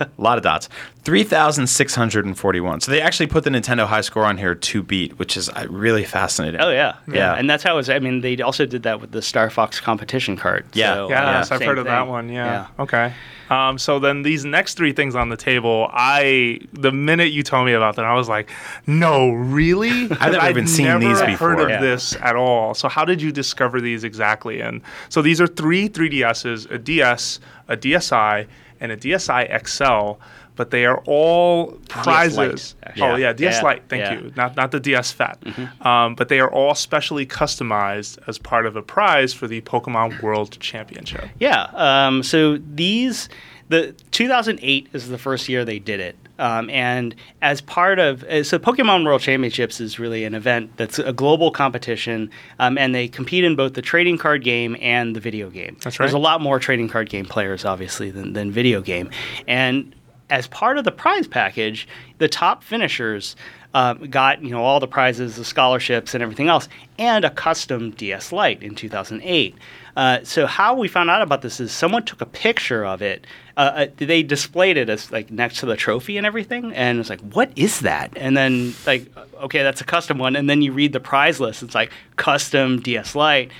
a lot of dots. 3,641. So they actually put the Nintendo high score on here to beat, which is uh, really fascinating. Oh yeah, Yeah. and that's how it was. I mean, they also did that with the Star Fox competition card. Yeah. so, Yes, uh, I've same heard of that one. Yeah. Okay. Um, so then these next three things on the table, I the minute you told me about them, I was like, no, really? I've never even seen never these Heard of Yeah. this at all? So how did you discover these exactly? And so these are three 3DSs, a DS, a DSi, and a DSi XL. but they are all prizes. actually. oh yeah, DS Yeah, Lite. Thank yeah. you. Not not the DS Fat. Um, but they are all specially customized as part of a prize for the Pokemon World Championship. Yeah. Um, so these, the 2008 is the first year they did it. Um, and as part of, uh, so Pokemon World Championships is really an event that's a global competition, um, and they compete in both the trading card game and the video game. That's There's a lot more trading card game players, obviously, than, than video game. And as part of the prize package, the top finishers um, got you know all the prizes, the scholarships, and everything else, and a custom DS Lite in 2008. Uh, so how we found out about this is someone took a picture of it. Uh, uh, they displayed it as like next to the trophy and everything, and it's like, what is that? And then like, okay, that's a custom one. And then you read the prize list. It's like custom DS Lite.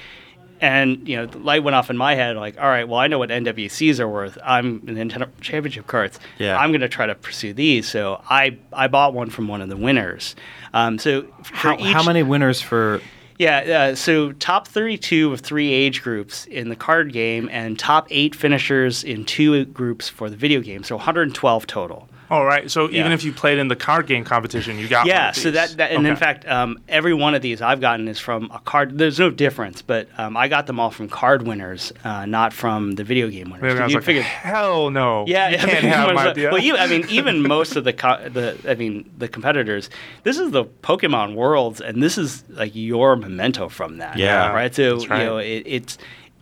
And you know, the light went off in my head. Like, all right, well, I know what NWCs are worth. I'm in Nintendo Championship cards. Yeah. I'm going to try to pursue these. So I I bought one from one of the winners. Um, so How, each, how many winners for? Yeah, uh, so top 32 of three age groups in the card game, and top eight finishers in two groups for the video game. So 112 total. All right. So even if you played in the card game competition, you got one Yeah, of so that, that and in fact, um, every one of these I've gotten is from a card. There's no difference, but um, I got them all from card winners, uh, not from the video game winners. Maybe I was You like, figured- hell no. Yeah, you yeah, can't the have ones my that- DS. Well, you, I mean, even most of the co- the I mean the competitors. This is the Pokemon Worlds, and this is like your memento from that. Yeah, right. So that's right. you know, it, it's.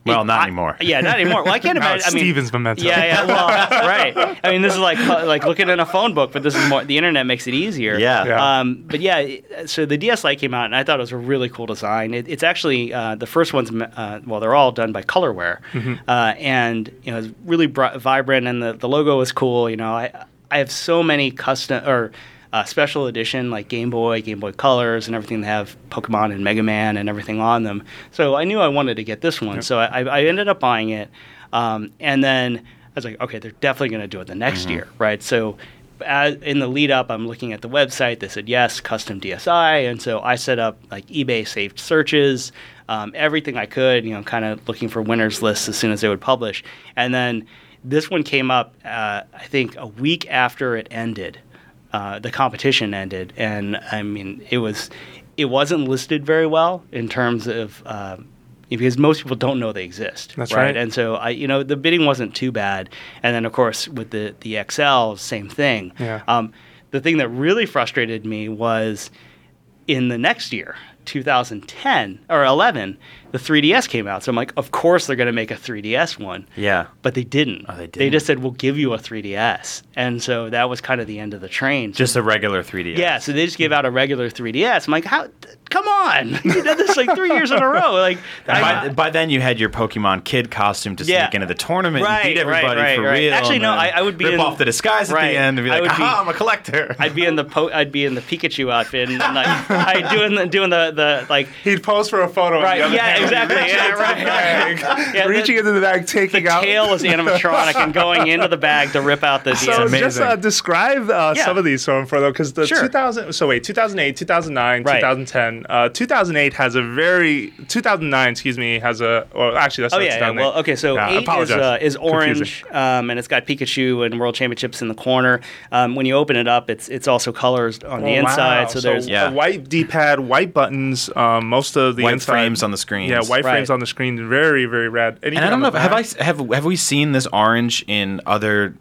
Well, not I- anymore. Yeah, not anymore. Well, I can't Now imagine. I mean, Steven's memento. Yeah, yeah. Well, right. I mean, this is like like looking in a phone book, but this is more. The internet makes it easier. Yeah. Yeah. Um, but yeah, so the DS Lite came out, and I thought it was a really cool design. It, it's actually uh, the first one's uh, well, they're all done by Colorware, uh, and you know, it's really bri- vibrant, and the, the logo is cool. You know, I I have so many custom or uh, special edition like Game Boy, Game Boy Colors, and everything that have Pokemon and Mega Man and everything on them. So I knew I wanted to get this one, so I, I ended up buying it, um, and then I was like, okay, they're definitely going to do it the next year, right? So as, in the lead up, I'm looking at the website. They said yes, custom DSI, and so I set up like eBay saved searches, um, everything I could, you know, kind of looking for winners lists as soon as they would publish. And then this one came up, uh, I think, a week after it ended. Uh, the competition ended, and I mean, it was it wasn't listed very well in terms of. Um, because most people don't know they exist. That's right. And so I, you know, the bidding wasn't too bad. And then of course with the the XL, same thing. Yeah. Um, the thing that really frustrated me was in the next year, 2010 or 11, the 3DS came out. So I'm like, of course they're going to make a 3DS one. Yeah. But they didn't. Oh, they They didn't. just said, we'll give you a 3DS. And so that was kind of the end of the train. Just a regular 3DS. yeah, so they just gave out a regular 3DS. I'm like, how? Come on, you did this like three years in a row. Like, I- by, by then you had your Pokemon kid costume to Yeah. sneak into the tournament Right, and beat right, everybody right, for right. real. Actually, no, I- I would be rip in- off the disguise at Right. the end and be I like, would be- "Aha, I'm a collector." I'd be in the po- I'd be in the Pikachu outfit and like I'd doing the doing the, the like He'd pose for a photo. Right, And the other yeah, hand, he'd exactly, reach yeah, into the right. bag, Yeah, the- reaching into the bag, taking out the tail is animatronic and going into the bag to rip out the So amazing. just uh, describe uh, Yeah. some of these for so for though, because the Sure. 2000. So wait, 2008, 2009, Right. 2010. Uh, 2008 has a very 2009. Excuse me, has a. Well, actually, that's Oh not yeah, yeah. 2008. Well, okay. So Yeah, eight is, uh, is orange, um, and it's got Pikachu and World Championships in the corner. Um, when you open it up, it's it's also colors on the Oh, inside. wow. So there's Yeah. white D-pad, white buttons. Um, most of the White inside frames on the screens. Yeah, white Right. frames on the screen. Very, very rad. And I don't know. have I have have we seen this orange in other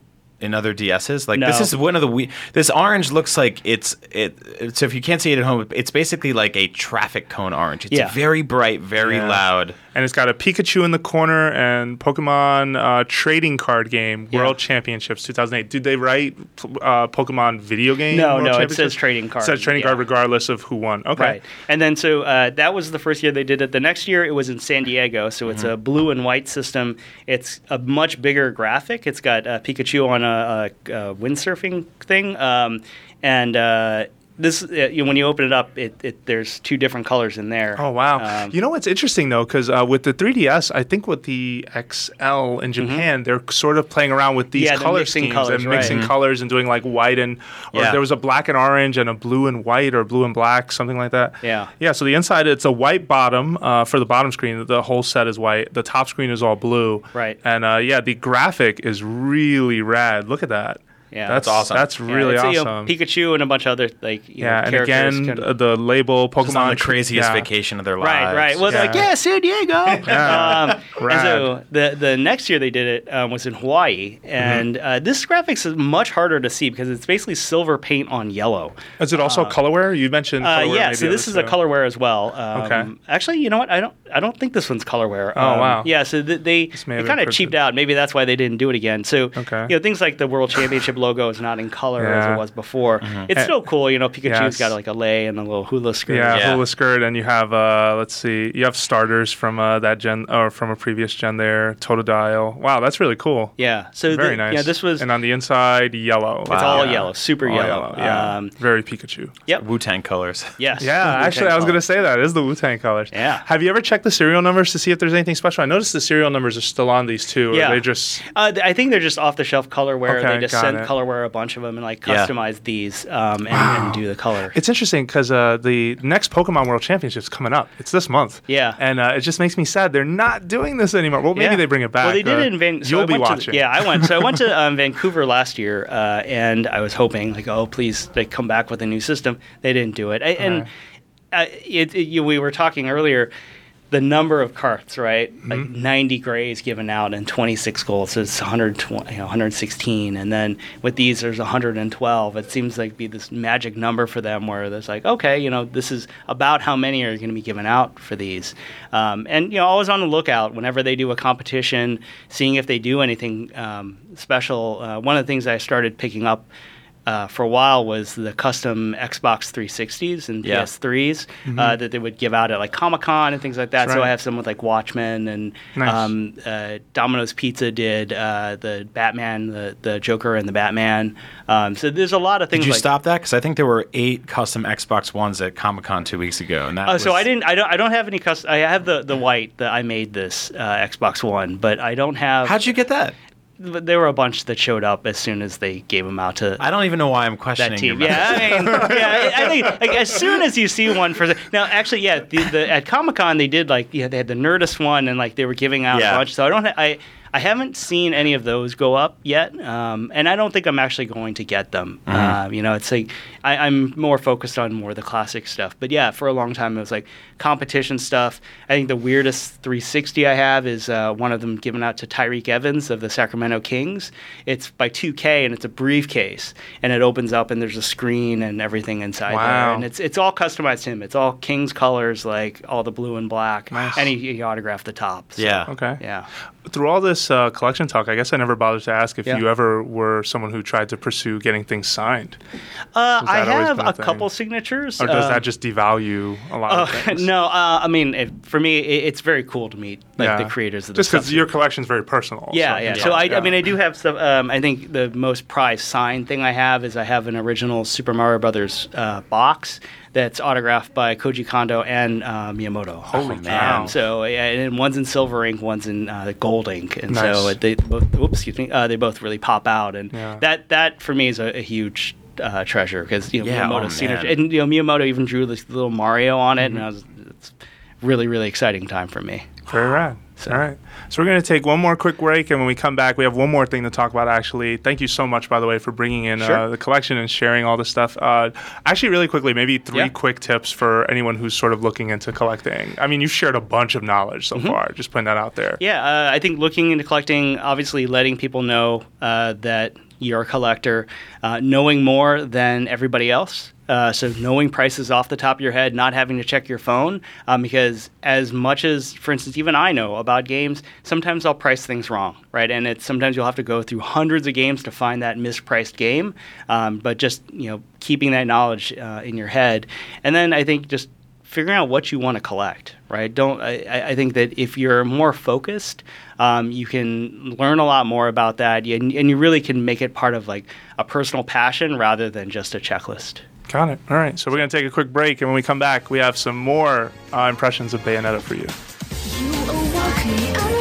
in other DSs? Like this is one of the we. This orange looks like it's it. So if you can't see it at home, it's basically like a traffic cone orange. It's Yeah. very bright, very Yeah. loud. And it's got a Pikachu in the corner and Pokemon uh, trading card game Yeah. World Championships 2008. Did they write uh, Pokemon video game? No, World no, it says trading card, It says trading yeah. card regardless of who won. Okay. Right. And then so uh, that was the first year they did it. The next year it was in San Diego. So it's a blue and white system. It's a much bigger graphic. It's got uh, Pikachu on a, a, a windsurfing thing. Um, and uh, this, uh, when you open it up, it, it there's two different colors in there. Oh wow! Um, you know what's interesting though, because uh, with the 3DS, I think with the XL in Japan, they're sort of playing around with these Mm-hmm. Yeah, color schemes colors, and right. mixing Mhm. colors and doing like white and or Yeah. there was a black and orange and a blue and white or blue and black, something like that. Yeah. yeah. So the inside it's a white bottom uh, for the bottom screen. The whole set is white. The top screen is all blue. Right. And uh, yeah, the graphic is really rad. Look at that. Yeah, That's awesome. That's Yeah, really it's, awesome. you know, Pikachu and a bunch of other like you yeah, know, and again, can- uh, the label Pokemon Just on the craziest yeah. vacation of their Right, lives. right. right. Well, they're like, Yeah. yeah, San Diego. Yeah. um, and so the the next year they did it um, was in Hawaii, Mm-hmm. and uh, this graphics is much harder to see because it's basically silver paint on yellow. Is it also colorware? You mentioned Uh, colorware. yeah, maybe so this is other a colorware as well. Um, Okay. Actually, you know what? I don't. I don't think this one's colorware. Oh, Um, wow. Yeah, so th- they they kind of been cheaped out. Maybe that's why they didn't do it again. So Okay. you know things like the World Championship logo is not in color as it was before. It's Eh, still cool. You know, Pikachu's yes. got like a lei and a little hula skirt. Yeah, Yeah. hula skirt, and you have uh, let's see, you have starters from uh, that gen or from a previous gen there, Totodile. Wow, that's really cool. Yeah. So Very the- nice. Yeah, this was. and on the inside, yellow. It's all Yeah. yellow, super All yellow. Yeah, Um, very Pikachu. Yep. Wu Tang colors. Yes. Yeah, Wu-Tang actually, I was going to say that. It is the Wu Tang colors. Yeah. Have you ever checked the serial numbers to see if there's anything special? I noticed the serial numbers are still on these two. Or Yeah. they just. Uh, I think they're just off the shelf colorware. Okay, they just got send it. Colorware a bunch of them and like Yeah. customize these um, and, and do the color. It's interesting because uh, the next Pokemon World Championship's coming up. It's this month. Yeah. And uh, it just makes me sad they're not doing this anymore. Well, maybe Yeah. they bring it back. Well, they did uh, it in Van- so You'll I be went to- watching. yeah, I went. So I went to um, Vancouver last year, uh, and I was hoping like, oh, please, they come back with a new system. They didn't do it, I, and Right. uh, it, it- you, we were talking earlier. The number of carts, right? Like Mm-hmm. 90 grays given out and 26 gold, so it's 120, you know, 116. And then with these, there's 112. It seems like be this magic number for them where there's like, okay, you know, this is about how many are going to be given out for these. Um, and, you know, always on the lookout whenever they do a competition, seeing if they do anything um, special. Uh, one of the things I started picking up uh, for a while was the custom Xbox 360s and Yeah. PS3s uh, that they would give out at like Comic Con and things like that. Mm-hmm. So I have some with like Watchmen and Nice. um, uh, Domino's Pizza did uh, the Batman, the the Joker, and the Batman. Um, so there's a lot of things. Did you like, stop that? Because I think there were eight custom Xbox Ones at Comic Con two weeks ago, and that. Oh, so I didn't. I don't. I don't have any custom. I have the the white that I made this uh, Xbox One, but I don't have. How'd you get that? There were a bunch that showed up as soon as they gave them out to I don't even know why I'm questioning that team. Yeah, I mean, yeah, I think like, as soon as you see one for now, actually, yeah, the, the at Comic Con they did like yeah they had the Nerdist one and like they were giving out Yeah. a bunch. So I don't ha- I I haven't seen any of those go up yet, um, and I don't think I'm actually going to get them. Mm-hmm. Uh, you know, it's like I, I'm more focused on more of the classic stuff. But yeah, for a long time it was like competition stuff. I think the weirdest 360 I have is uh, one of them given out to Tyreke Evans of the Sacramento Kings. It's by 2K and it's a briefcase, and it opens up and there's a screen and everything inside Wow. there, and it's it's all customized to him. It's all Kings colors, like all the blue and black, Nice. and he, he autographed the top. So, Yeah. Okay. yeah. Through all this uh, collection talk, I guess I never bothered to ask if Yeah. you ever were someone who tried to pursue getting things signed, Uh, I have a a couple signatures. or does uh, that just devalue a lot of things? no! Uh, I mean, it, for me, it, it's very cool to meet like Yeah. the creators of the Just because your collection's very personal. Yeah, so yeah. So I. I mean, I do have stuff. Um, I think the most prized signed thing I have is I have an original Super Mario Brothers uh, box that's autographed by Koji Kondo and uh, Miyamoto. Holy And cow. So yeah, and one's in silver ink, one's in uh, gold ink, and Nice. so they both. Oops, excuse me. Uh, they both really pop out, and Yeah. that that for me is a, a huge. Uh, treasure because you know Yeah, Miyamoto oh, seen it, and you know Miyamoto even drew this little Mario on it, Mm-hmm. and I was it's really really exciting time for me. Very rad. All right. So we're going to take one more quick break, and when we come back, we have one more thing to talk about. Actually, thank you so much, by the way, for bringing in uh, the collection and sharing all this stuff. Uh, actually, really quickly, maybe three Yeah. quick tips for anyone who's sort of looking into collecting. I mean, you've shared a bunch of knowledge so far. Just putting that out there. Mm-hmm. Yeah, uh, I think looking into collecting, obviously letting people know uh, that you're a collector, uh, knowing more than everybody else. Uh, so knowing prices off the top of your head, not having to check your phone, um, because as much as, for instance, even I know about games, sometimes I'll price things wrong, right? And it's sometimes you'll have to go through hundreds of games to find that mispriced game. Um, but just you know, keeping that knowledge uh, in your head, and then I think just figuring out what you want to collect right don't I, I think that if you're more focused um, you can learn a lot more about that and, and you really can make it part of like a personal passion rather than just a checklist Got it. All right. So we're going to take a quick break, and when we come back, we have some more uh, impressions of Bayonetta for you. You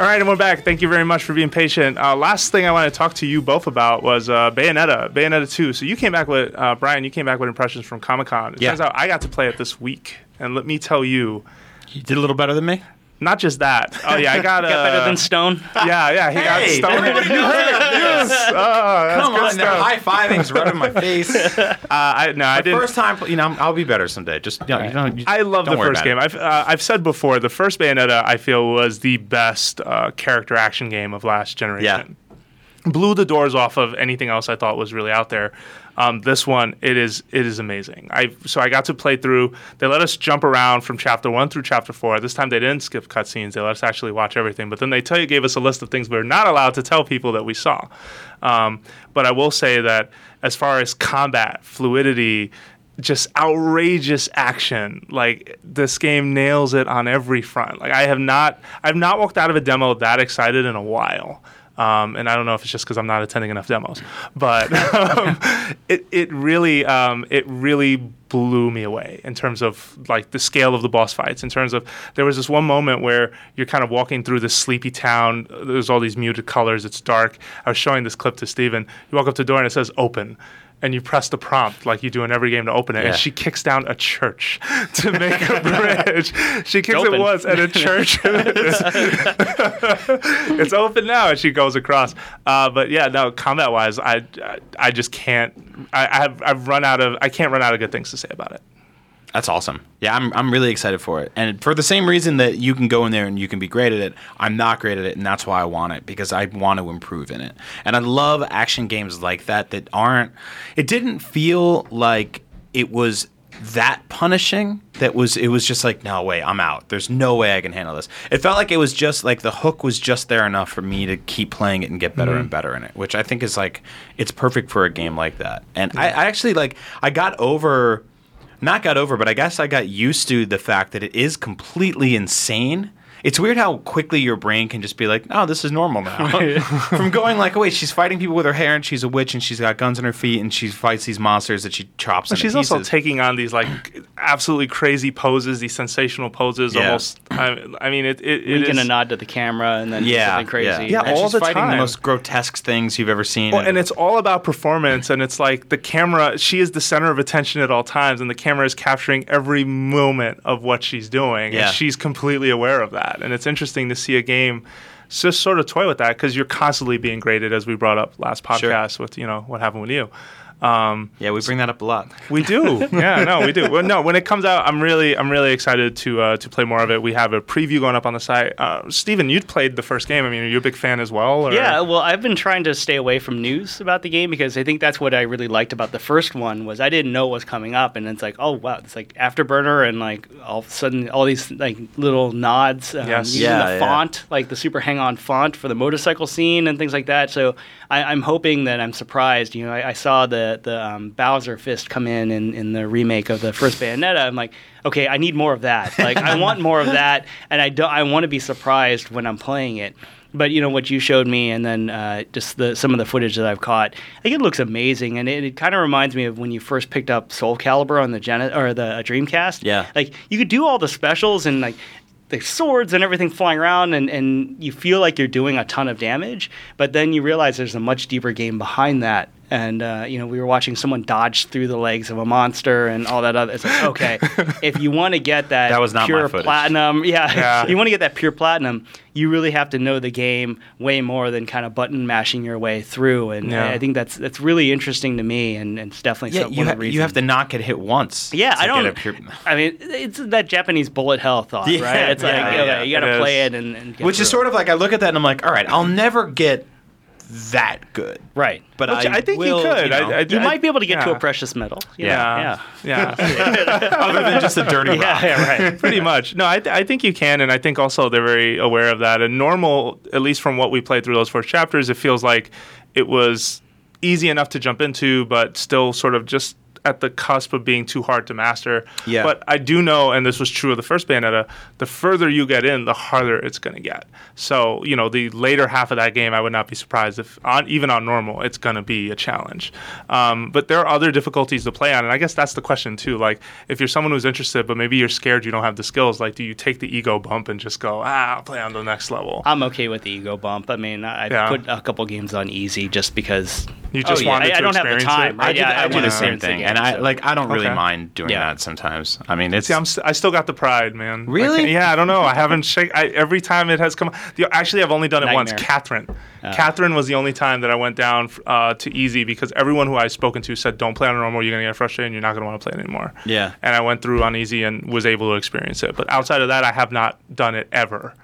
All right, and we're back. Thank you very much for being patient. Uh, last thing I want to talk to you both about was uh, Bayonetta, Bayonetta 2. So you came back with, uh, Brian, you came back with impressions from Comic Con. It Yeah. turns out I got to play it this week. And let me tell you, You did a little better than me. Not just that. Oh, yeah, I got, uh, Got better than Stone. Yeah, yeah, he Hey! got Stone. you heard it. Yes. Oh, that's Come good on, they're stuff. high fiving's right in my face. Uh, I, no, I didn't. first time, you know, I'll be better someday. Just, you know, you don't, you- I love don't the first game. it. I've uh, I've said before, the first Bayonetta I feel was the best uh, character action game of last generation. Yeah Blew the doors off of anything else I thought was really out there. Um, this one, it is it is amazing. I so I got to play through. They let us jump around from chapter one through chapter four. This time they didn't skip cutscenes. They let us actually watch everything. But then they tell you gave us a list of things we are not allowed to tell people that we saw. Um, but I will say that as far as combat fluidity, just outrageous action. Like this game nails it on every front. Like I have not, I've not walked out of a demo that excited in a while. Um, and I don't know if it's just because I'm not attending enough demos, but um, it it really um, it really blew me away in terms of like the scale of the boss fights. In terms of there was this one moment where you're kind of walking through this sleepy town. There's all these muted colors. It's dark. I was showing this clip to Steven. You walk up to the door and it says open and you press the prompt like you do in every game to open it, Yeah. and she kicks down a church to make a bridge. She kicks it once, and a church. it's open now, and she goes across. Uh, but yeah, no, combat wise, I, I I just can't. I, I have I've run out of I can't run out of good things to say about it. That's awesome. Yeah, I'm, I'm really excited for it. And for the same reason that you can go in there and you can be great at it, I'm not great at it, and that's why I want it because I want to improve in it. And I love action games like that that aren't. It didn't feel like it was that punishing. That was it was just like no way, I'm out. There's no way I can handle this. It felt like it was just like the hook was just there enough for me to keep playing it and get better mm-hmm. and better in it, which I think is like it's perfect for a game like that. And I, I actually like I got over not got over, but I guess I got used to the fact that it is completely insane. It's weird how quickly your brain can just be like, "Oh, this is normal now." From going like, "Oh wait, she's fighting people with her hair, and she's a witch, and she's got guns in her feet, and she fights these monsters that she chops." into She's also taking on these like absolutely crazy poses, these sensational poses. Yeah. Almost, I, I mean, it it, it Winking is. a nod to the camera and then yeah, something crazy. Yeah, Yeah, And all she's the fighting time. the most grotesque things you've ever seen. Well, and it's all about performance, and it's like the camera. She is the center of attention at all times, and the camera is capturing every moment of what she's doing, Yeah. and she's completely aware of that. And it's interesting to see a game just sort of toy with that because you're constantly being graded, as we brought up last podcast with you know what happened with you. Um, yeah, we bring that up a lot. we do, yeah, no, we do. Well, no, when it comes out, I'm really, I'm really excited to uh, to play more of it. We have a preview going up on the site. Uh, Steven, you'd played the first game. I mean, are you a big fan as well? or- Yeah, well, I've been trying to stay away from news about the game because I think that's what I really liked about the first one was I didn't know what was coming up, and it's like, oh wow, it's like Afterburner, and like all of a sudden all these like little nods, um, Yes. using Yeah, the yeah. font, like the super hang-on font for the motorcycle scene and things like that. So I, I'm hoping that I'm surprised. You know, I, I saw the the um, Bowser fist come in, in in the remake of the first Bayonetta. I'm like, okay, I need more of that. Like I want more of that, and I don't. I want to be surprised when I'm playing it. But you know what you showed me, and then uh, just the some of the footage that I've caught, I think it looks amazing, and it, it kind of reminds me of when you first picked up Soul Calibur on the Gen or the uh, Dreamcast. Yeah. like you could do all the specials and like the swords and everything flying around, and and you feel like you're doing a ton of damage, but then you realize there's a much deeper game behind that. And uh, you know, we were watching someone dodge through the legs of a monster and all that other. It's like, okay, if you want to get that, That was not my pure platinum, yeah, Yeah. you want to get that pure platinum, you really have to know the game way more than kind of button mashing your way through. And Yeah. I, I think that's that's really interesting to me, and, and it's definitely yeah, some, you, one ha- of the reasons. you have to not get hit once. Yeah, to I don't. Get a pure- I mean, it's that Japanese bullet hell thought, Yeah, right? It's like, yeah, okay, yeah, you got to play is. it and, and get Which is through sort of like I look at that and I'm like, all right, I'll never get that good. right. But Which I, I think you will, could. know, I- I- You might be able to get to a precious metal. you know, Yeah, yeah, yeah. other than just a dirty yeah, rock. yeah, right. Pretty much. No, I, th- I think you can, and I think also they're very aware of that. And normal, at least from what we played through those first chapters, it feels like it was easy enough to jump into, but still sort of just at the cusp of being too hard to master. Yeah. But I do know, and this was true of the first Bayonetta, the further you get in, the harder it's going to get. So, you know, the later half of that game, I would not be surprised if, on, even on normal, it's going to be a challenge. Um, but there are other difficulties to play on, and I guess that's the question too. Like, if you're someone who's interested, but maybe you're scared you don't have the skills, like, do you take the ego bump and just go, ah, I'll play on the next level? I'm okay with the ego bump. I mean, I Yeah. put a couple games on easy just because You just Oh, yeah. wanted I, I don't have the time. it? I do, yeah, I do wanna the same thing, and I so- like I don't really Okay. mind doing Yeah. that sometimes. I mean, it's See, I'm st- I still got the pride, man. Really? can't- yeah, I don't know. I haven't shake. I, every time it has come. The, actually, I've only done it once. Nightmare. Catherine. Catherine was the only time that I went down uh, to easy because everyone who I've spoken to said, "Don't play on normal. You're gonna get frustrated. and You're not gonna want to play it anymore." Yeah. And I went through on easy and was able to experience it. But outside of that, I have not done it ever.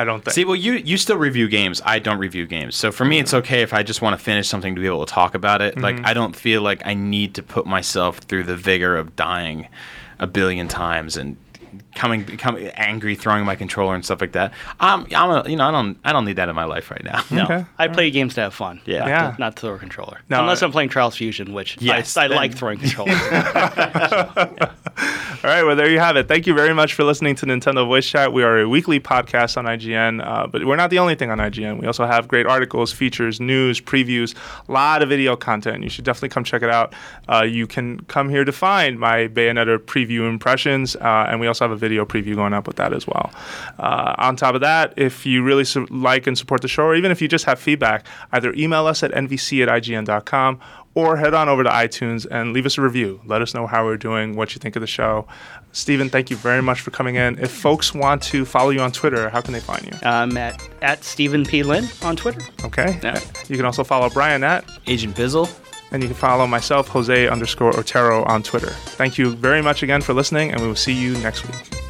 I don't think. See, well, you you still review games. I don't review games. So for me, it's okay if I just want to finish something to be able to talk about it. Mm-hmm. Like I don't feel like I need to put myself through the vigor of dying a billion times and coming becoming angry, throwing my controller and stuff like that. Um, I'm a, you know I don't I don't need that in my life right now. No, Okay. I play games to have fun. Yeah. not, Yeah. To, not to throw a controller. No, Unless I- I'm playing Trials Fusion, which Yes, I, I then- like throwing controllers. All right, well, there you have it. Thank you very much for listening to Nintendo Voice Chat. We are a weekly podcast on IGN, uh, but we're not the only thing on IGN. We also have great articles, features, news, previews, a lot of video content. You should definitely come check it out. Uh, you can come here to find my Bayonetta preview impressions, uh, and we also have a video preview going up with that as well. Uh, on top of that, if you really su- like and support the show, or even if you just have feedback, either email us at nvc at ign.com or head on over to iTunes and leave us a review. Let us know how we're doing, what you think of the show. Stephen, thank you very much for coming in. If folks want to follow you on Twitter, how can they find you? I'm at, at Stephen P. Lynn on Twitter. Okay. Yeah. You can also follow Brian at, Agent Bizzle. And you can follow myself, Jose underscore Otero on Twitter. Thank you very much again for listening, and we will see you next week.